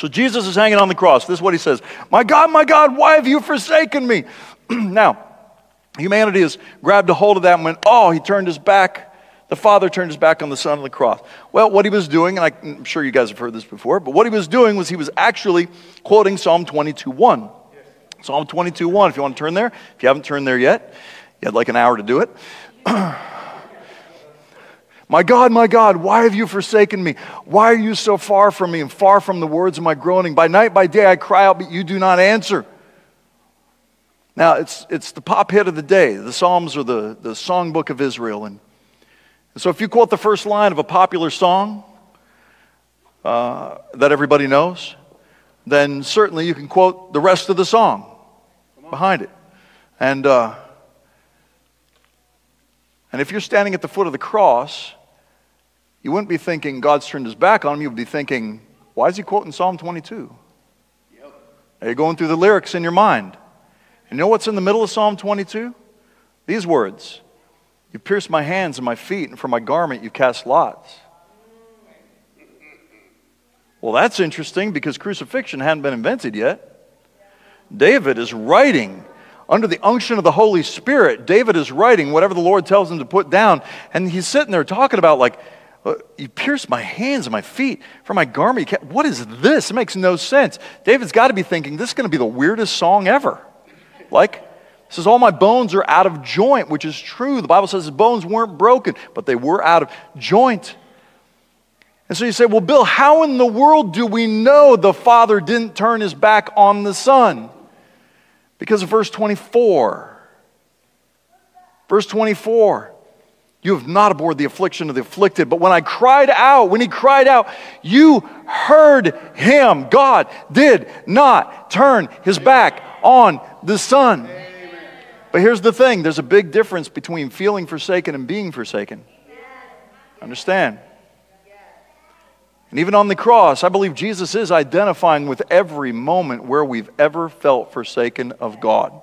So Jesus is hanging on the cross. This is what he says My God, my God, why have you forsaken me? now, humanity has grabbed a hold of that and went, Oh, he turned his back. The Father turned his back on the Son on the cross. Well, what he was doing, and I'm sure you guys have heard this before, but what he was doing was he was actually quoting Psalm 22 1. Psalm 22 1, if you want to turn there. If you haven't turned there yet, you had like an hour to do it. My God, my God, why have you forsaken me? Why are you so far from me and far from the words of my groaning? By night, by day, I cry out, but you do not answer. Now, it's, it's the pop hit of the day. The Psalms are the, the songbook of Israel. And, and so, if you quote the first line of a popular song uh, that everybody knows, then certainly you can quote the rest of the song behind it. And, uh, and if you're standing at the foot of the cross, you wouldn't be thinking God's turned his back on him. You would be thinking, why is he quoting Psalm 22? Yep. Are you going through the lyrics in your mind? And you know what's in the middle of Psalm 22? These words You pierced my hands and my feet, and for my garment you cast lots. Well, that's interesting because crucifixion hadn't been invented yet. David is writing under the unction of the Holy Spirit. David is writing whatever the Lord tells him to put down, and he's sitting there talking about, like, Uh, you pierced my hands and my feet for my garment. What is this? It makes no sense. David's got to be thinking, this is going to be the weirdest song ever. Like, says, All my bones are out of joint, which is true. The Bible says his bones weren't broken, but they were out of joint. And so you say, Well, Bill, how in the world do we know the Father didn't turn his back on the Son? Because of verse 24. Verse 24. You have not abhorred the affliction of the afflicted. But when I cried out, when he cried out, you heard him. God did not turn his back on the Son. But here's the thing there's a big difference between feeling forsaken and being forsaken. Understand? And even on the cross, I believe Jesus is identifying with every moment where we've ever felt forsaken of God.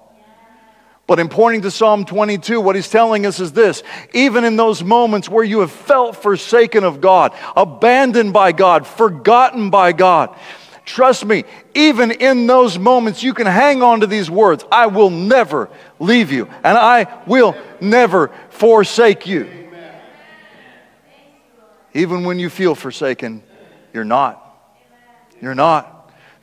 But in pointing to Psalm 22, what he's telling us is this even in those moments where you have felt forsaken of God, abandoned by God, forgotten by God, trust me, even in those moments, you can hang on to these words I will never leave you, and I will never forsake you. Even when you feel forsaken, you're not. You're not.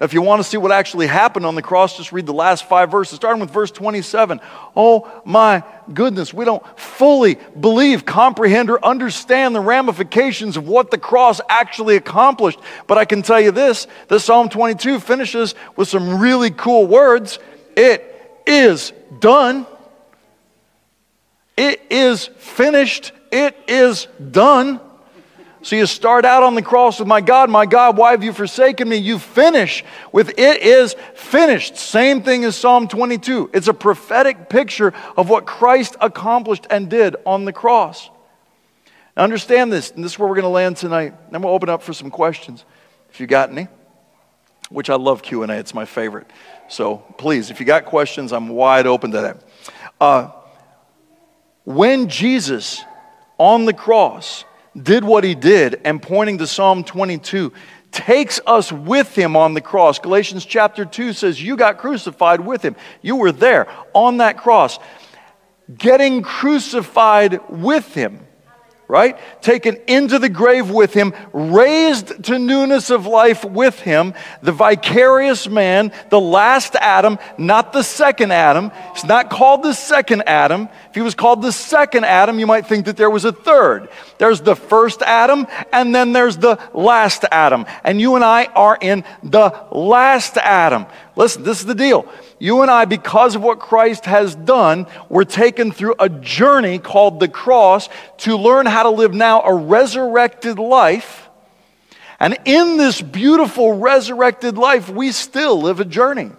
If you want to see what actually happened on the cross, just read the last five verses, starting with verse 27. Oh my goodness, we don't fully believe, comprehend, or understand the ramifications of what the cross actually accomplished. But I can tell you this the Psalm 22 finishes with some really cool words. It is done. It is finished. It is done. So you start out on the cross with, My God, my God, why have you forsaken me? You finish with, It is finished. Same thing as Psalm 22. It's a prophetic picture of what Christ accomplished and did on the cross. Now understand this, and this is where we're going to land tonight. Then we'll open up for some questions, if you got any, which I love Q&A. It's my favorite. So please, if you got questions, I'm wide open to that. Uh, when Jesus on the cross did what he did and pointing to Psalm 22 takes us with him on the cross. Galatians chapter 2 says, You got crucified with him. You were there on that cross, getting crucified with him right? Taken into the grave with him, raised to newness of life with him, the vicarious man, the last Adam, not the second Adam. It's not called the second Adam. If he was called the second Adam, you might think that there was a third. There's the first Adam, and then there's the last Adam. And you and I are in the last Adam. Listen, this is the deal you and I, because of what Christ has done, we're taken through a journey called the cross to learn how to live now a resurrected life. And in this beautiful resurrected life, we still live a journey.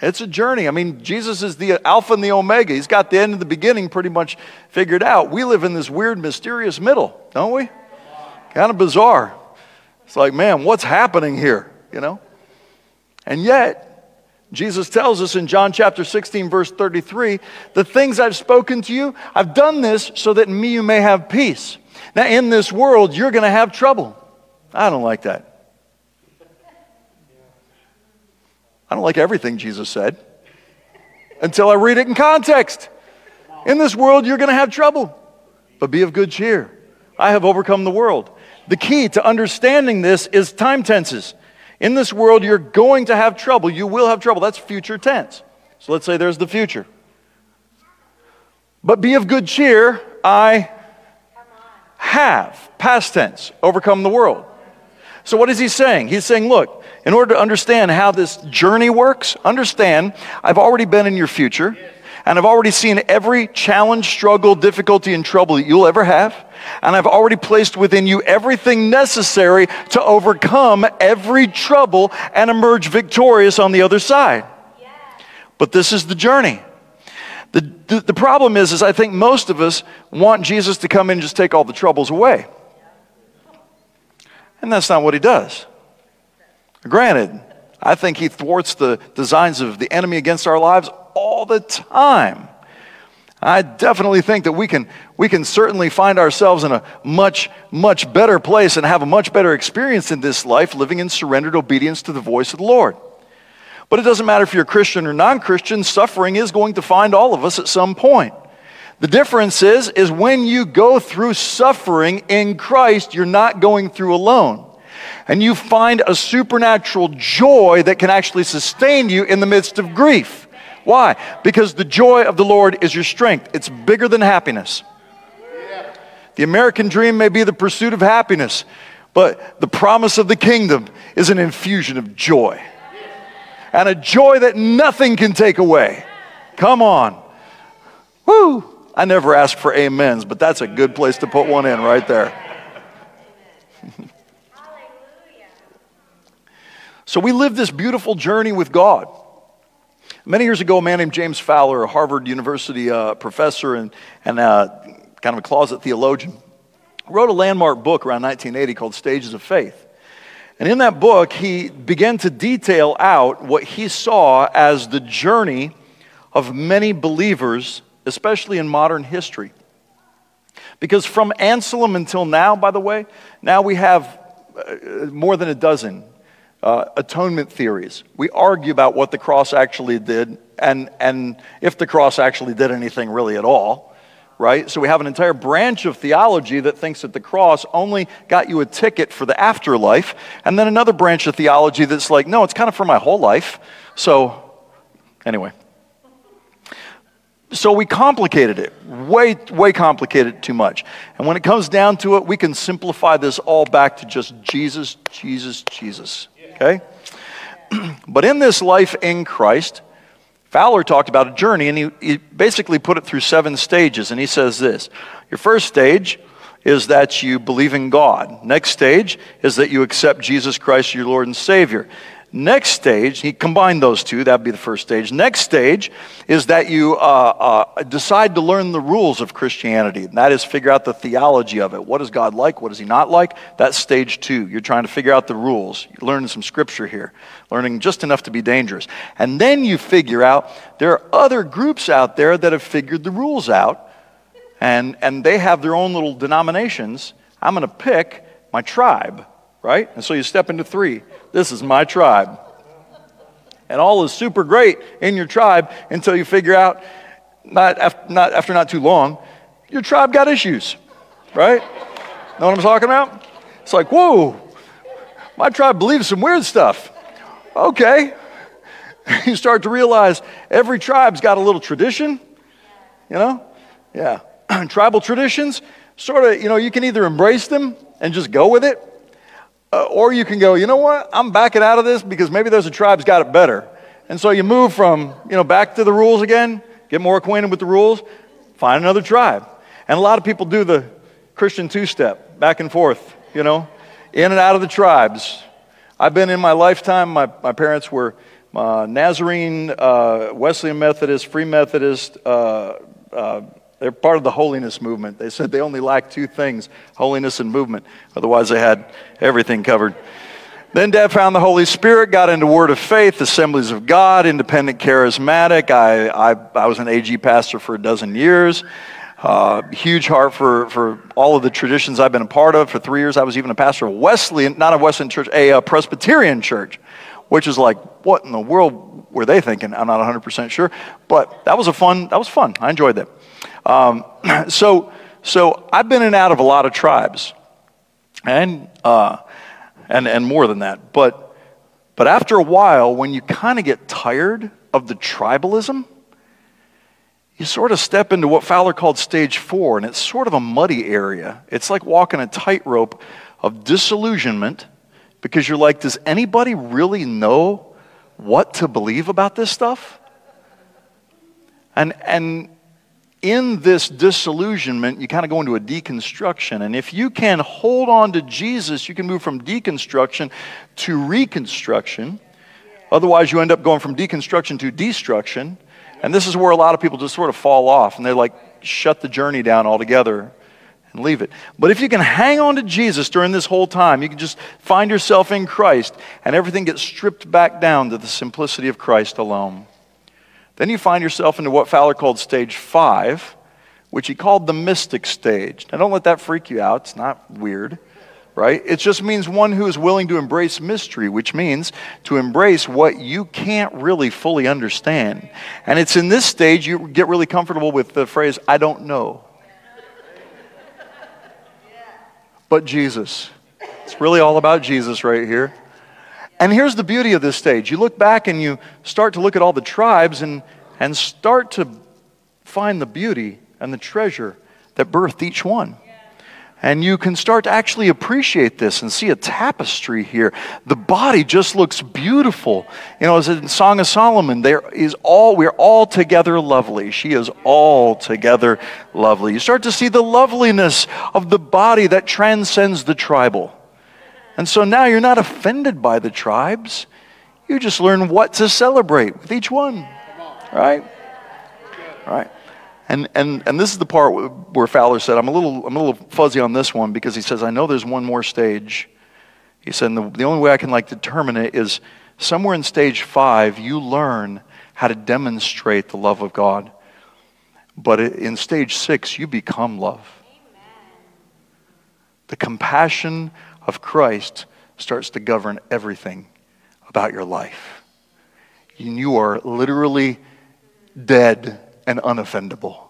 It's a journey. I mean, Jesus is the Alpha and the Omega. He's got the end and the beginning pretty much figured out. We live in this weird, mysterious middle, don't we? Kind of bizarre. It's like, man, what's happening here? You know? And yet, Jesus tells us in John chapter 16, verse 33, the things I've spoken to you, I've done this so that in me you may have peace. Now, in this world, you're going to have trouble. I don't like that. I don't like everything Jesus said until I read it in context. In this world, you're going to have trouble, but be of good cheer. I have overcome the world. The key to understanding this is time tenses. In this world, you're going to have trouble. You will have trouble. That's future tense. So let's say there's the future. But be of good cheer. I have, past tense, overcome the world. So what is he saying? He's saying, look, in order to understand how this journey works, understand I've already been in your future, and I've already seen every challenge, struggle, difficulty, and trouble that you'll ever have and I've already placed within you everything necessary to overcome every trouble and emerge victorious on the other side. But this is the journey. The, the, the, problem is, is I think most of us want Jesus to come in and just take all the troubles away. And that's not what he does. Granted, I think he thwarts the designs of the enemy against our lives all the time. I definitely think that we can, we can certainly find ourselves in a much, much better place and have a much better experience in this life living in surrendered obedience to the voice of the Lord. But it doesn't matter if you're Christian or non Christian, suffering is going to find all of us at some point. The difference is, is when you go through suffering in Christ, you're not going through alone. And you find a supernatural joy that can actually sustain you in the midst of grief. Why? Because the joy of the Lord is your strength. It's bigger than happiness. The American dream may be the pursuit of happiness, but the promise of the kingdom is an infusion of joy. And a joy that nothing can take away. Come on. Woo! I never ask for amens, but that's a good place to put one in right there. so we live this beautiful journey with God. Many years ago, a man named James Fowler, a Harvard University uh, professor and, and uh, kind of a closet theologian, wrote a landmark book around 1980 called Stages of Faith. And in that book, he began to detail out what he saw as the journey of many believers, especially in modern history. Because from Anselm until now, by the way, now we have uh, more than a dozen uh, atonement theories. We argue about what the cross actually did and, and if the cross actually did anything really at all right? So we have an entire branch of theology that thinks that the cross only got you a ticket for the afterlife, and then another branch of theology that's like, no, it's kind of for my whole life. So, anyway. So we complicated it, way, way complicated too much. And when it comes down to it, we can simplify this all back to just Jesus, Jesus, Jesus. Okay? but in this life in Christ, Fowler talked about a journey, and he, he basically put it through seven stages. And he says this Your first stage is that you believe in God. Next stage is that you accept Jesus Christ, your Lord and Savior. Next stage, he combined those two, that'd be the first stage. Next stage is that you uh, uh, decide to learn the rules of Christianity. And that is figure out the theology of it. What is God like? What is he not like? That's stage two. You're trying to figure out the rules. You're learning some scripture here, learning just enough to be dangerous. And then you figure out there are other groups out there that have figured the rules out, and, and they have their own little denominations. I'm going to pick my tribe, right? And so you step into three. This is my tribe. And all is super great in your tribe until you figure out, not after not, after not too long, your tribe got issues, right? Know what I'm talking about? It's like, whoa, my tribe believes some weird stuff. Okay. You start to realize every tribe's got a little tradition, you know? Yeah. Tribal traditions, sort of, you know, you can either embrace them and just go with it, uh, or you can go, you know what? I'm backing out of this because maybe there's a tribe's got it better. And so you move from, you know, back to the rules again, get more acquainted with the rules, find another tribe. And a lot of people do the Christian two step, back and forth, you know, in and out of the tribes. I've been in my lifetime, my, my parents were uh, Nazarene, uh, Wesleyan Methodist, Free Methodist, uh, uh they're part of the holiness movement. They said they only lacked two things holiness and movement. Otherwise, they had everything covered. Then Dad found the Holy Spirit, got into Word of Faith, Assemblies of God, Independent Charismatic. I, I, I was an AG pastor for a dozen years. Uh, huge heart for, for all of the traditions I've been a part of. For three years, I was even a pastor of Wesleyan, not a Wesleyan church, a, a Presbyterian church, which is like, what in the world were they thinking? I'm not 100% sure. But that was a fun, that was fun. I enjoyed that. Um, so, so I've been in and out of a lot of tribes, and uh, and and more than that. But but after a while, when you kind of get tired of the tribalism, you sort of step into what Fowler called stage four, and it's sort of a muddy area. It's like walking a tightrope of disillusionment because you're like, does anybody really know what to believe about this stuff? And, and in this disillusionment, you kind of go into a deconstruction. And if you can hold on to Jesus, you can move from deconstruction to reconstruction. Otherwise, you end up going from deconstruction to destruction. And this is where a lot of people just sort of fall off and they like shut the journey down altogether and leave it. But if you can hang on to Jesus during this whole time, you can just find yourself in Christ and everything gets stripped back down to the simplicity of Christ alone. Then you find yourself into what Fowler called stage five, which he called the mystic stage. Now, don't let that freak you out. It's not weird, right? It just means one who is willing to embrace mystery, which means to embrace what you can't really fully understand. And it's in this stage you get really comfortable with the phrase, I don't know. But Jesus. It's really all about Jesus right here. And here's the beauty of this stage. You look back and you start to look at all the tribes and, and start to find the beauty and the treasure that birthed each one. And you can start to actually appreciate this and see a tapestry here. The body just looks beautiful. You know, as in Song of Solomon, there is all, we're all together lovely. She is all together lovely. You start to see the loveliness of the body that transcends the tribal. And so now you're not offended by the tribes. You just learn what to celebrate with each one. Right? Right? And, and, and this is the part where Fowler said, I'm a, little, I'm a little fuzzy on this one because he says, I know there's one more stage. He said, the, the only way I can like determine it is somewhere in stage five, you learn how to demonstrate the love of God. But in stage six, you become love. The compassion of Christ starts to govern everything about your life. And you are literally dead and unoffendable.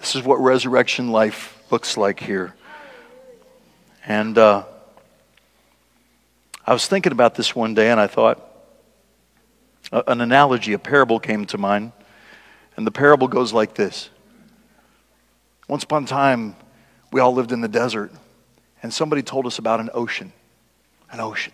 This is what resurrection life looks like here. And uh, I was thinking about this one day and I thought, uh, an analogy, a parable came to mind. And the parable goes like this Once upon a time, we all lived in the desert, and somebody told us about an ocean. An ocean.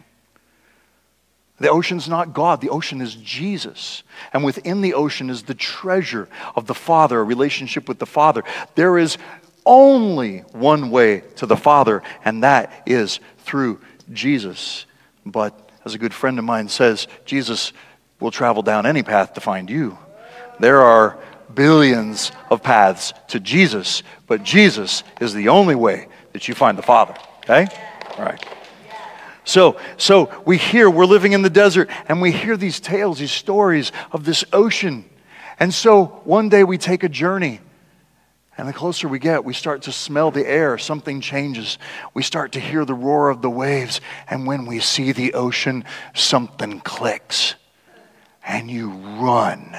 The ocean's not God, the ocean is Jesus. And within the ocean is the treasure of the Father, a relationship with the Father. There is only one way to the Father, and that is through Jesus. But as a good friend of mine says, Jesus will travel down any path to find you. There are billions of paths to Jesus, but Jesus is the only way that you find the Father. Okay? All right. So, so we hear, we're living in the desert, and we hear these tales, these stories of this ocean. And so one day we take a journey. And the closer we get, we start to smell the air. Something changes. We start to hear the roar of the waves. And when we see the ocean, something clicks. And you run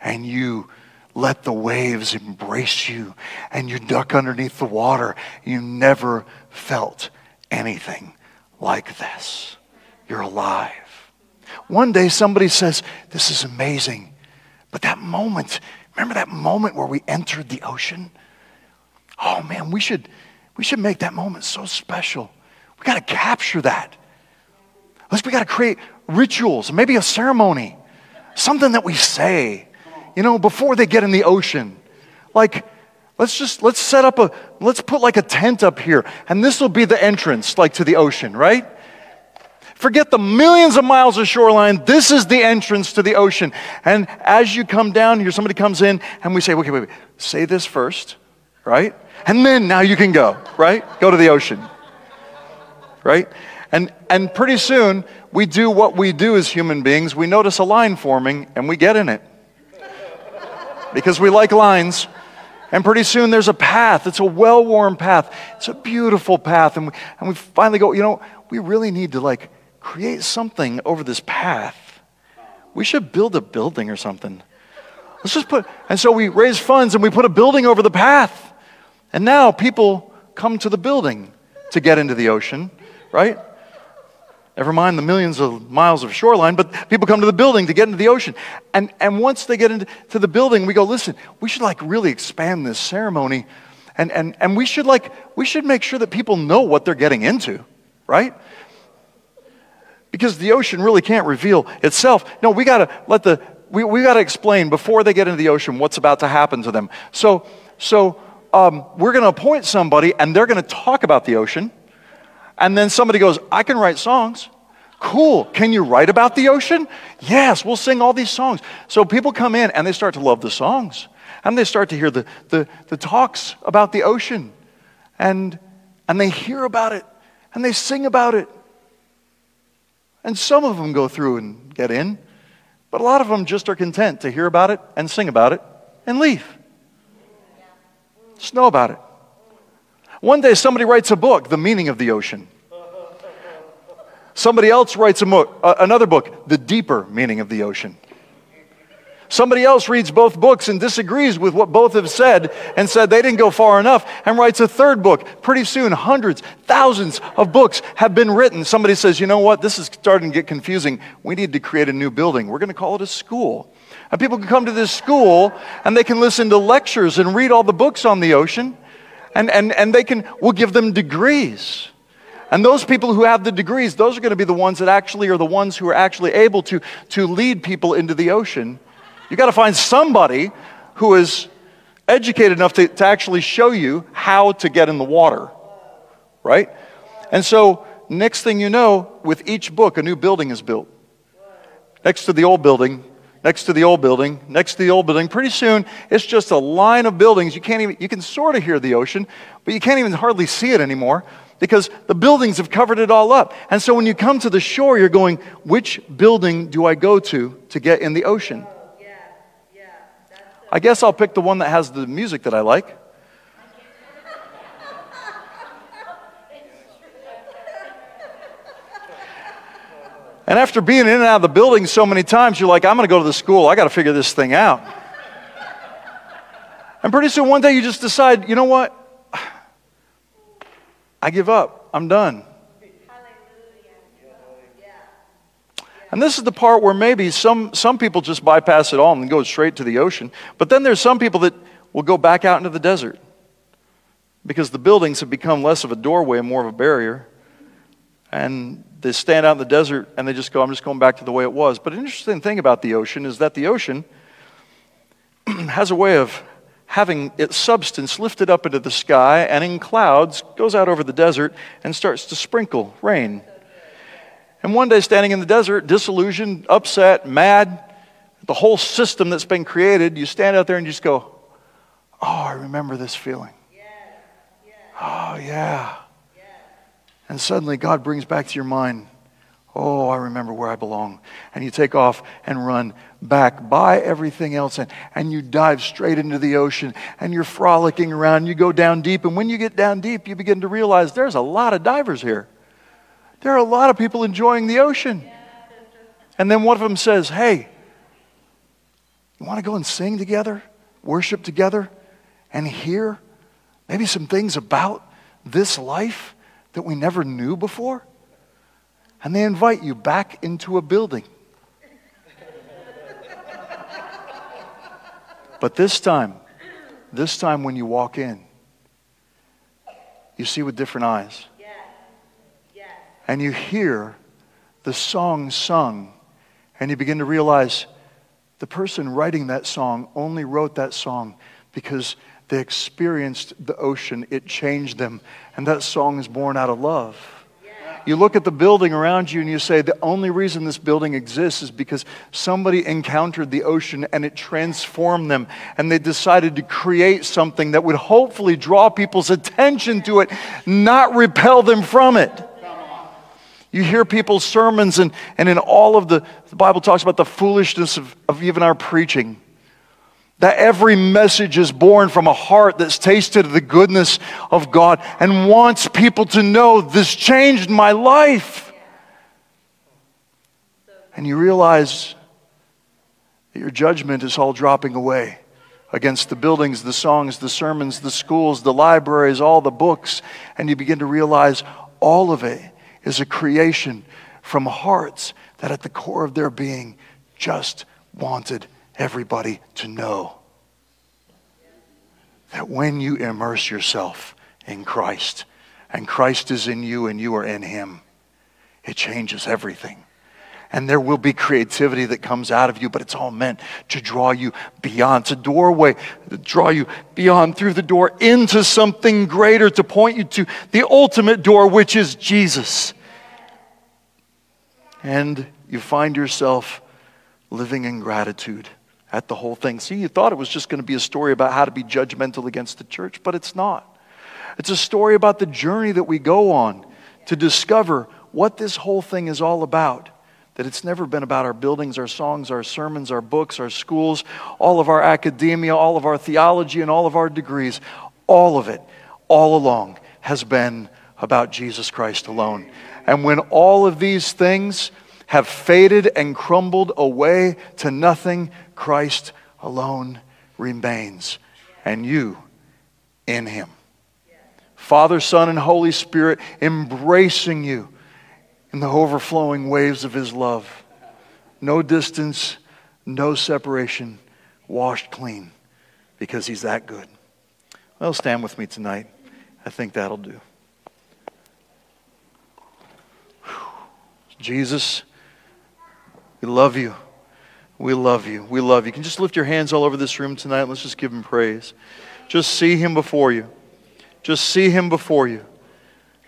and you let the waves embrace you and you duck underneath the water. You never felt anything like this. You're alive. One day somebody says, This is amazing. But that moment, remember that moment where we entered the ocean? Oh man, we should, we should make that moment so special. We got to capture that. Let's, we got to create rituals, maybe a ceremony, something that we say you know, before they get in the ocean. Like, let's just, let's set up a, let's put like a tent up here, and this will be the entrance, like to the ocean, right? Forget the millions of miles of shoreline. This is the entrance to the ocean. And as you come down here, somebody comes in, and we say, okay, wait, wait, say this first, right? And then now you can go, right? Go to the ocean, right? And, and pretty soon, we do what we do as human beings. We notice a line forming, and we get in it because we like lines. And pretty soon there's a path. It's a well worn path. It's a beautiful path. And we, and we finally go, you know, we really need to like create something over this path. We should build a building or something. Let's just put, and so we raise funds and we put a building over the path. And now people come to the building to get into the ocean, right? Never mind the millions of miles of shoreline, but people come to the building to get into the ocean. And, and once they get into the building, we go, listen, we should like really expand this ceremony. And, and, and we should like, we should make sure that people know what they're getting into, right? Because the ocean really can't reveal itself. No, we gotta let the, we, we gotta explain before they get into the ocean what's about to happen to them. So, so um, we're gonna appoint somebody and they're gonna talk about the ocean and then somebody goes, I can write songs. Cool. Can you write about the ocean? Yes, we'll sing all these songs. So people come in and they start to love the songs. And they start to hear the, the, the talks about the ocean. And, and they hear about it and they sing about it. And some of them go through and get in, but a lot of them just are content to hear about it and sing about it and leave. Just know about it. One day somebody writes a book, The Meaning of the Ocean. Somebody else writes a mo- uh, another book, The Deeper Meaning of the Ocean. Somebody else reads both books and disagrees with what both have said and said they didn't go far enough and writes a third book. Pretty soon, hundreds, thousands of books have been written. Somebody says, you know what, this is starting to get confusing. We need to create a new building. We're going to call it a school. And people can come to this school and they can listen to lectures and read all the books on the ocean and, and, and they can, we'll give them degrees. And those people who have the degrees, those are going to be the ones that actually are the ones who are actually able to, to lead people into the ocean. You've got to find somebody who is educated enough to, to actually show you how to get in the water, right? And so, next thing you know, with each book, a new building is built. next to the old building, next to the old building, next to the old building. Pretty soon, it's just a line of buildings. You can't even, you can sort of hear the ocean, but you can't even hardly see it anymore because the buildings have covered it all up. And so when you come to the shore, you're going, which building do I go to to get in the ocean? Oh, I guess I'll pick the one that has the music that I like. And after being in and out of the building so many times, you're like, I'm going to go to the school. I got to figure this thing out. and pretty soon, one day, you just decide, you know what? I give up. I'm done. And this is the part where maybe some, some people just bypass it all and go straight to the ocean. But then there's some people that will go back out into the desert because the buildings have become less of a doorway and more of a barrier. And they stand out in the desert and they just go, I'm just going back to the way it was. But an interesting thing about the ocean is that the ocean has a way of having its substance lifted up into the sky and in clouds goes out over the desert and starts to sprinkle rain. And one day, standing in the desert, disillusioned, upset, mad, the whole system that's been created, you stand out there and you just go, Oh, I remember this feeling. Oh, yeah. And suddenly God brings back to your mind, oh, I remember where I belong. And you take off and run back by everything else and, and you dive straight into the ocean and you're frolicking around. You go down deep. And when you get down deep, you begin to realize there's a lot of divers here. There are a lot of people enjoying the ocean. And then one of them says, hey, you want to go and sing together, worship together, and hear maybe some things about this life? That we never knew before? And they invite you back into a building. but this time, this time when you walk in, you see with different eyes. And you hear the song sung, and you begin to realize the person writing that song only wrote that song because they experienced the ocean, it changed them. And that song is born out of love. You look at the building around you and you say, the only reason this building exists is because somebody encountered the ocean and it transformed them. And they decided to create something that would hopefully draw people's attention to it, not repel them from it. You hear people's sermons, and, and in all of the, the Bible talks about the foolishness of, of even our preaching. That every message is born from a heart that's tasted the goodness of God and wants people to know this changed my life. And you realize that your judgment is all dropping away against the buildings, the songs, the sermons, the schools, the libraries, all the books. And you begin to realize all of it is a creation from hearts that at the core of their being just wanted everybody to know that when you immerse yourself in Christ and Christ is in you and you are in Him, it changes everything. And there will be creativity that comes out of you, but it's all meant to draw you beyond. A doorway to draw you beyond through the door into something greater, to point you to the ultimate door, which is Jesus. And you find yourself living in gratitude at the whole thing. See, you thought it was just going to be a story about how to be judgmental against the church, but it's not. It's a story about the journey that we go on to discover what this whole thing is all about. That it's never been about our buildings, our songs, our sermons, our books, our schools, all of our academia, all of our theology, and all of our degrees. All of it, all along, has been about Jesus Christ alone. And when all of these things have faded and crumbled away to nothing, Christ alone remains, and you in him. Father, Son, and Holy Spirit embracing you in the overflowing waves of his love. No distance, no separation, washed clean because he's that good. Well, stand with me tonight. I think that'll do. Jesus, we love you. We love you. We love you. you can just lift your hands all over this room tonight. Let's just give him praise. Just see him before you. Just see him before you.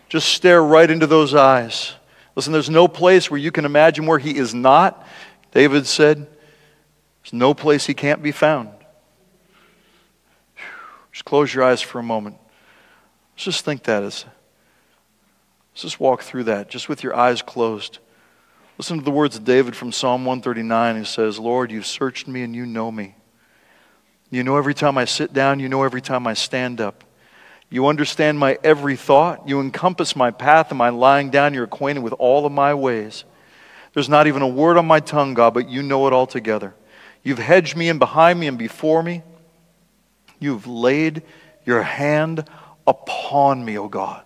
Just stare right into those eyes. Listen, there's no place where you can imagine where he is not. David said, There's no place he can't be found. Just close your eyes for a moment. Let's just think that as. Let's just walk through that, just with your eyes closed. Listen to the words of David from Psalm 139. He says, Lord, you've searched me and you know me. You know every time I sit down, you know every time I stand up. You understand my every thought. You encompass my path and my lying down. You're acquainted with all of my ways. There's not even a word on my tongue, God, but you know it all together. You've hedged me in behind me and before me. You've laid your hand upon me, O God.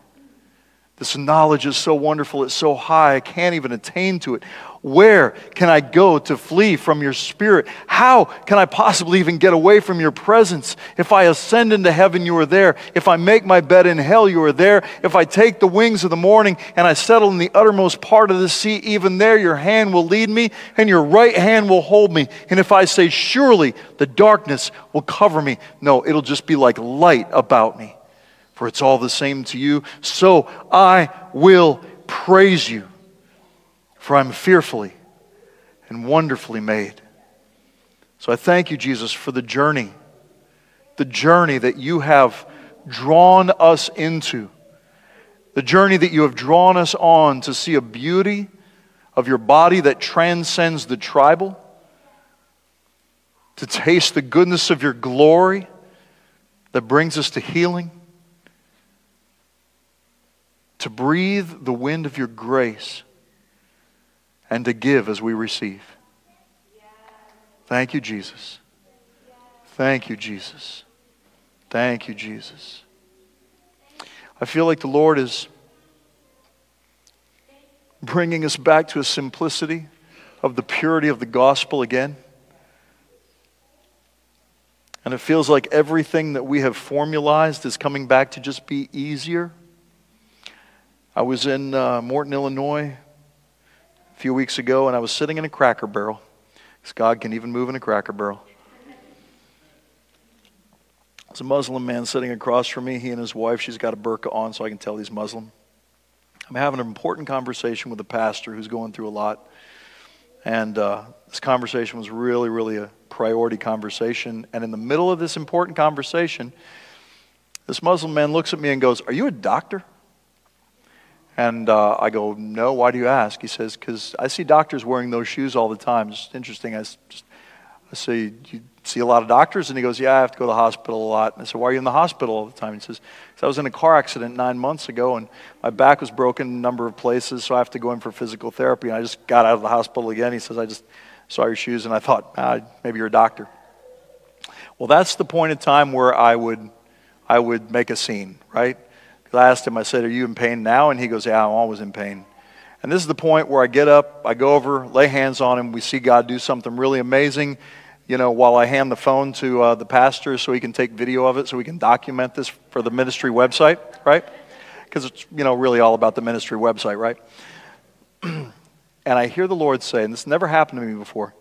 This knowledge is so wonderful, it's so high, I can't even attain to it. Where can I go to flee from your spirit? How can I possibly even get away from your presence? If I ascend into heaven, you are there. If I make my bed in hell, you are there. If I take the wings of the morning and I settle in the uttermost part of the sea, even there your hand will lead me and your right hand will hold me. And if I say, Surely the darkness will cover me, no, it'll just be like light about me for it's all the same to you. So I will praise you, for I'm fearfully and wonderfully made. So I thank you, Jesus, for the journey, the journey that you have drawn us into, the journey that you have drawn us on to see a beauty of your body that transcends the tribal, to taste the goodness of your glory that brings us to healing to breathe the wind of your grace and to give as we receive. Thank you, Jesus. Thank you, Jesus. Thank you, Jesus. I feel like the Lord is bringing us back to a simplicity of the purity of the gospel again. And it feels like everything that we have formalized is coming back to just be easier I was in uh, Morton, Illinois a few weeks ago, and I was sitting in a cracker barrel. Because God can even move in a cracker barrel. There's a Muslim man sitting across from me. He and his wife, she's got a burqa on, so I can tell he's Muslim. I'm having an important conversation with a pastor who's going through a lot. And uh, this conversation was really, really a priority conversation. And in the middle of this important conversation, this Muslim man looks at me and goes, Are you a doctor? And uh, I go, No, why do you ask? He says, Because I see doctors wearing those shoes all the time. It's interesting. I, just, I say, You see a lot of doctors? And he goes, Yeah, I have to go to the hospital a lot. And I said, Why are you in the hospital all the time? He says, I was in a car accident nine months ago, and my back was broken a number of places, so I have to go in for physical therapy. And I just got out of the hospital again. He says, I just saw your shoes, and I thought, ah, maybe you're a doctor. Well, that's the point in time where I would, I would make a scene, right? I asked him, I said, Are you in pain now? And he goes, Yeah, I'm always in pain. And this is the point where I get up, I go over, lay hands on him. We see God do something really amazing. You know, while I hand the phone to uh, the pastor so he can take video of it, so we can document this for the ministry website, right? Because it's, you know, really all about the ministry website, right? and I hear the Lord say, and this never happened to me before,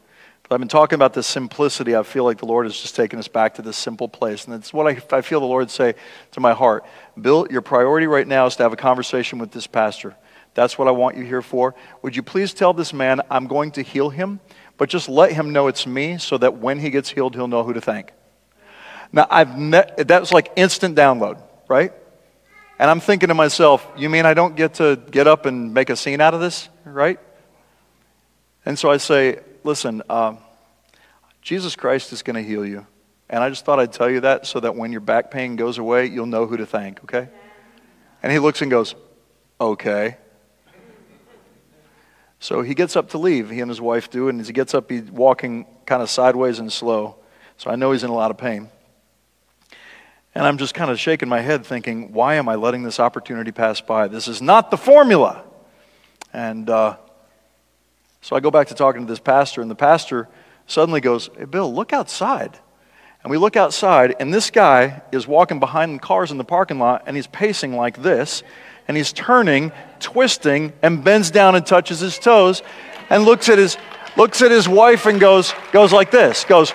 but I've been talking about this simplicity. I feel like the Lord has just taken us back to this simple place. And it's what I, I feel the Lord say to my heart. Bill, your priority right now is to have a conversation with this pastor. That's what I want you here for. Would you please tell this man I'm going to heal him, but just let him know it's me so that when he gets healed, he'll know who to thank. Now, I've met, was like instant download, right? And I'm thinking to myself, you mean I don't get to get up and make a scene out of this, right? And so I say, listen, uh, Jesus Christ is going to heal you. And I just thought I'd tell you that so that when your back pain goes away, you'll know who to thank, okay? And he looks and goes, okay. So he gets up to leave, he and his wife do, and as he gets up, he's walking kind of sideways and slow. So I know he's in a lot of pain. And I'm just kind of shaking my head thinking, why am I letting this opportunity pass by? This is not the formula. And uh, so I go back to talking to this pastor, and the pastor suddenly goes, Hey, Bill, look outside. And we look outside, and this guy is walking behind the cars in the parking lot, and he's pacing like this, and he's turning, twisting, and bends down and touches his toes, and looks at his looks at his wife and goes goes like this, goes.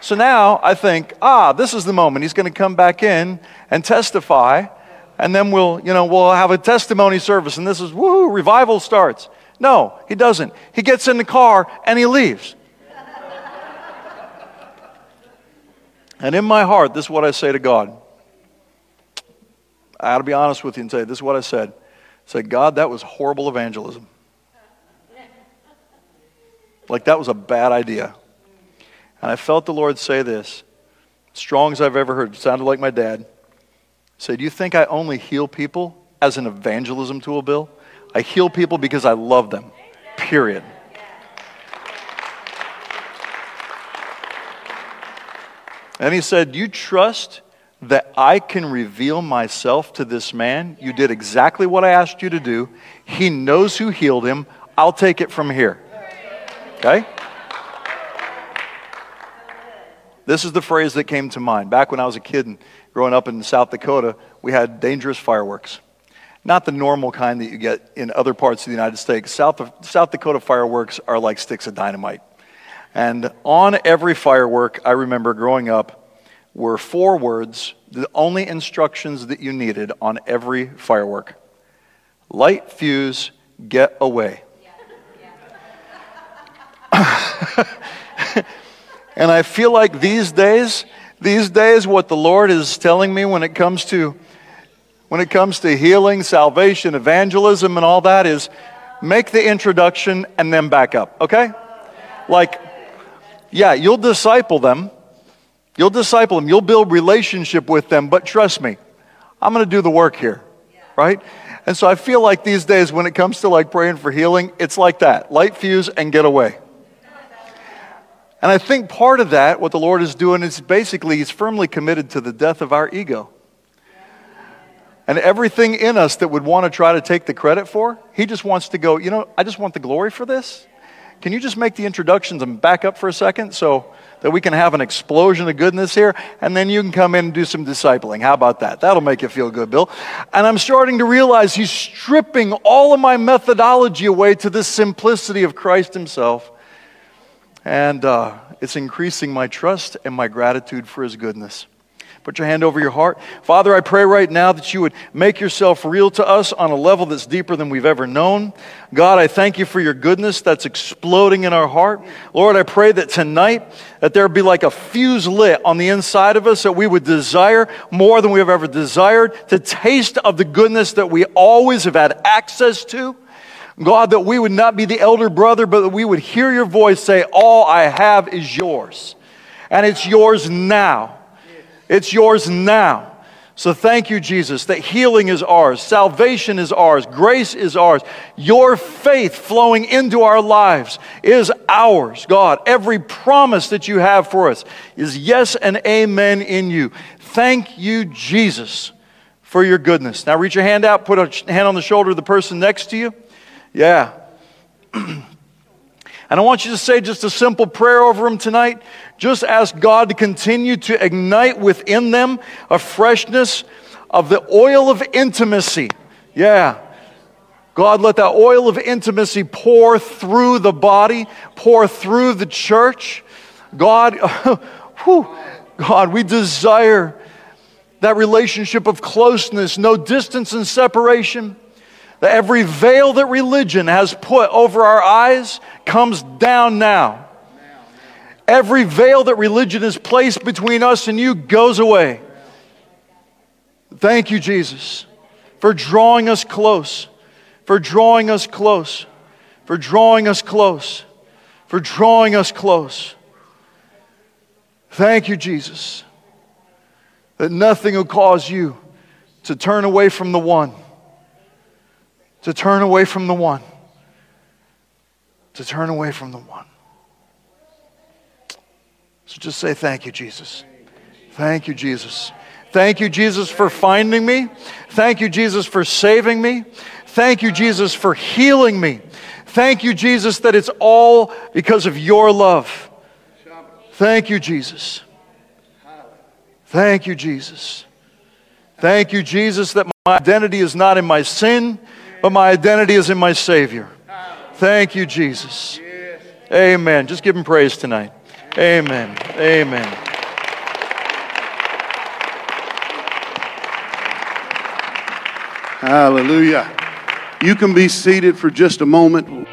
So now I think, ah, this is the moment. He's going to come back in and testify and then we'll, you know, we'll have a testimony service, and this is woo, revival starts. No, he doesn't. He gets in the car and he leaves. And in my heart, this is what I say to God. I ought to be honest with you and say, this is what I said. I said, God, that was horrible evangelism. Like that was a bad idea. And I felt the Lord say this, strong as I've ever heard. Sounded like my dad. Say, do you think I only heal people as an evangelism tool, Bill? I heal people because I love them. Period. And he said, You trust that I can reveal myself to this man? You did exactly what I asked you to do. He knows who healed him. I'll take it from here. Okay? This is the phrase that came to mind. Back when I was a kid and growing up in South Dakota, we had dangerous fireworks. Not the normal kind that you get in other parts of the United States. South, South Dakota fireworks are like sticks of dynamite. And on every firework, I remember growing up, were four words, the only instructions that you needed on every firework light fuse, get away. and I feel like these days, these days, what the Lord is telling me when it comes to when it comes to healing, salvation, evangelism, and all that is make the introduction and then back up, okay? Like, yeah, you'll disciple them. You'll disciple them. You'll build relationship with them, but trust me, I'm going to do the work here, right? And so I feel like these days when it comes to like praying for healing, it's like that light fuse and get away. And I think part of that, what the Lord is doing, is basically He's firmly committed to the death of our ego. And everything in us that would want to try to take the credit for, He just wants to go, you know, I just want the glory for this. Can you just make the introductions and back up for a second so that we can have an explosion of goodness here? And then you can come in and do some discipling. How about that? That'll make you feel good, Bill. And I'm starting to realize He's stripping all of my methodology away to the simplicity of Christ Himself and uh, it's increasing my trust and my gratitude for His goodness. Put your hand over your heart. Father, I pray right now that you would make yourself real to us on a level that's deeper than we've ever known. God, I thank you for your goodness that's exploding in our heart. Lord, I pray that tonight that there be like a fuse lit on the inside of us that we would desire more than we have ever desired to taste of the goodness that we always have had access to. God, that we would not be the elder brother, but that we would hear your voice say, All I have is yours. And it's yours now. It's yours now. So thank you, Jesus, that healing is ours, salvation is ours, grace is ours. Your faith flowing into our lives is ours, God. Every promise that you have for us is yes and amen in you. Thank you, Jesus, for your goodness. Now reach your hand out, put a hand on the shoulder of the person next to you. Yeah. and I want you to say just a simple prayer over them tonight. Just ask God to continue to ignite within them a freshness of the oil of intimacy. Yeah. God, let that oil of intimacy pour through the body, pour through the church. God, whew, God, we desire that relationship of closeness, no distance and separation that every veil that religion has put over our eyes comes down now. Every veil that religion has placed between us and you goes away. Thank you, Jesus, for drawing us close, for drawing us close, for drawing us close, for drawing us close. Thank you, Jesus, that nothing will cause you to turn away from the one to turn away from the one. To turn away from the one. So just say, Thank you, Jesus. Thank you, Jesus. Thank you, Jesus, for finding me. Thank you, Jesus, for saving me. Thank you, Jesus, for healing me. Thank you, Jesus, that it's all because of your love. Thank you, Jesus. Thank you, Jesus. Thank you, Jesus, that my identity is not in my sin, but my identity is in my Savior. Thank you, Jesus. Amen. Just give him praise tonight. Amen. Amen. Hallelujah. You can be seated for just a moment.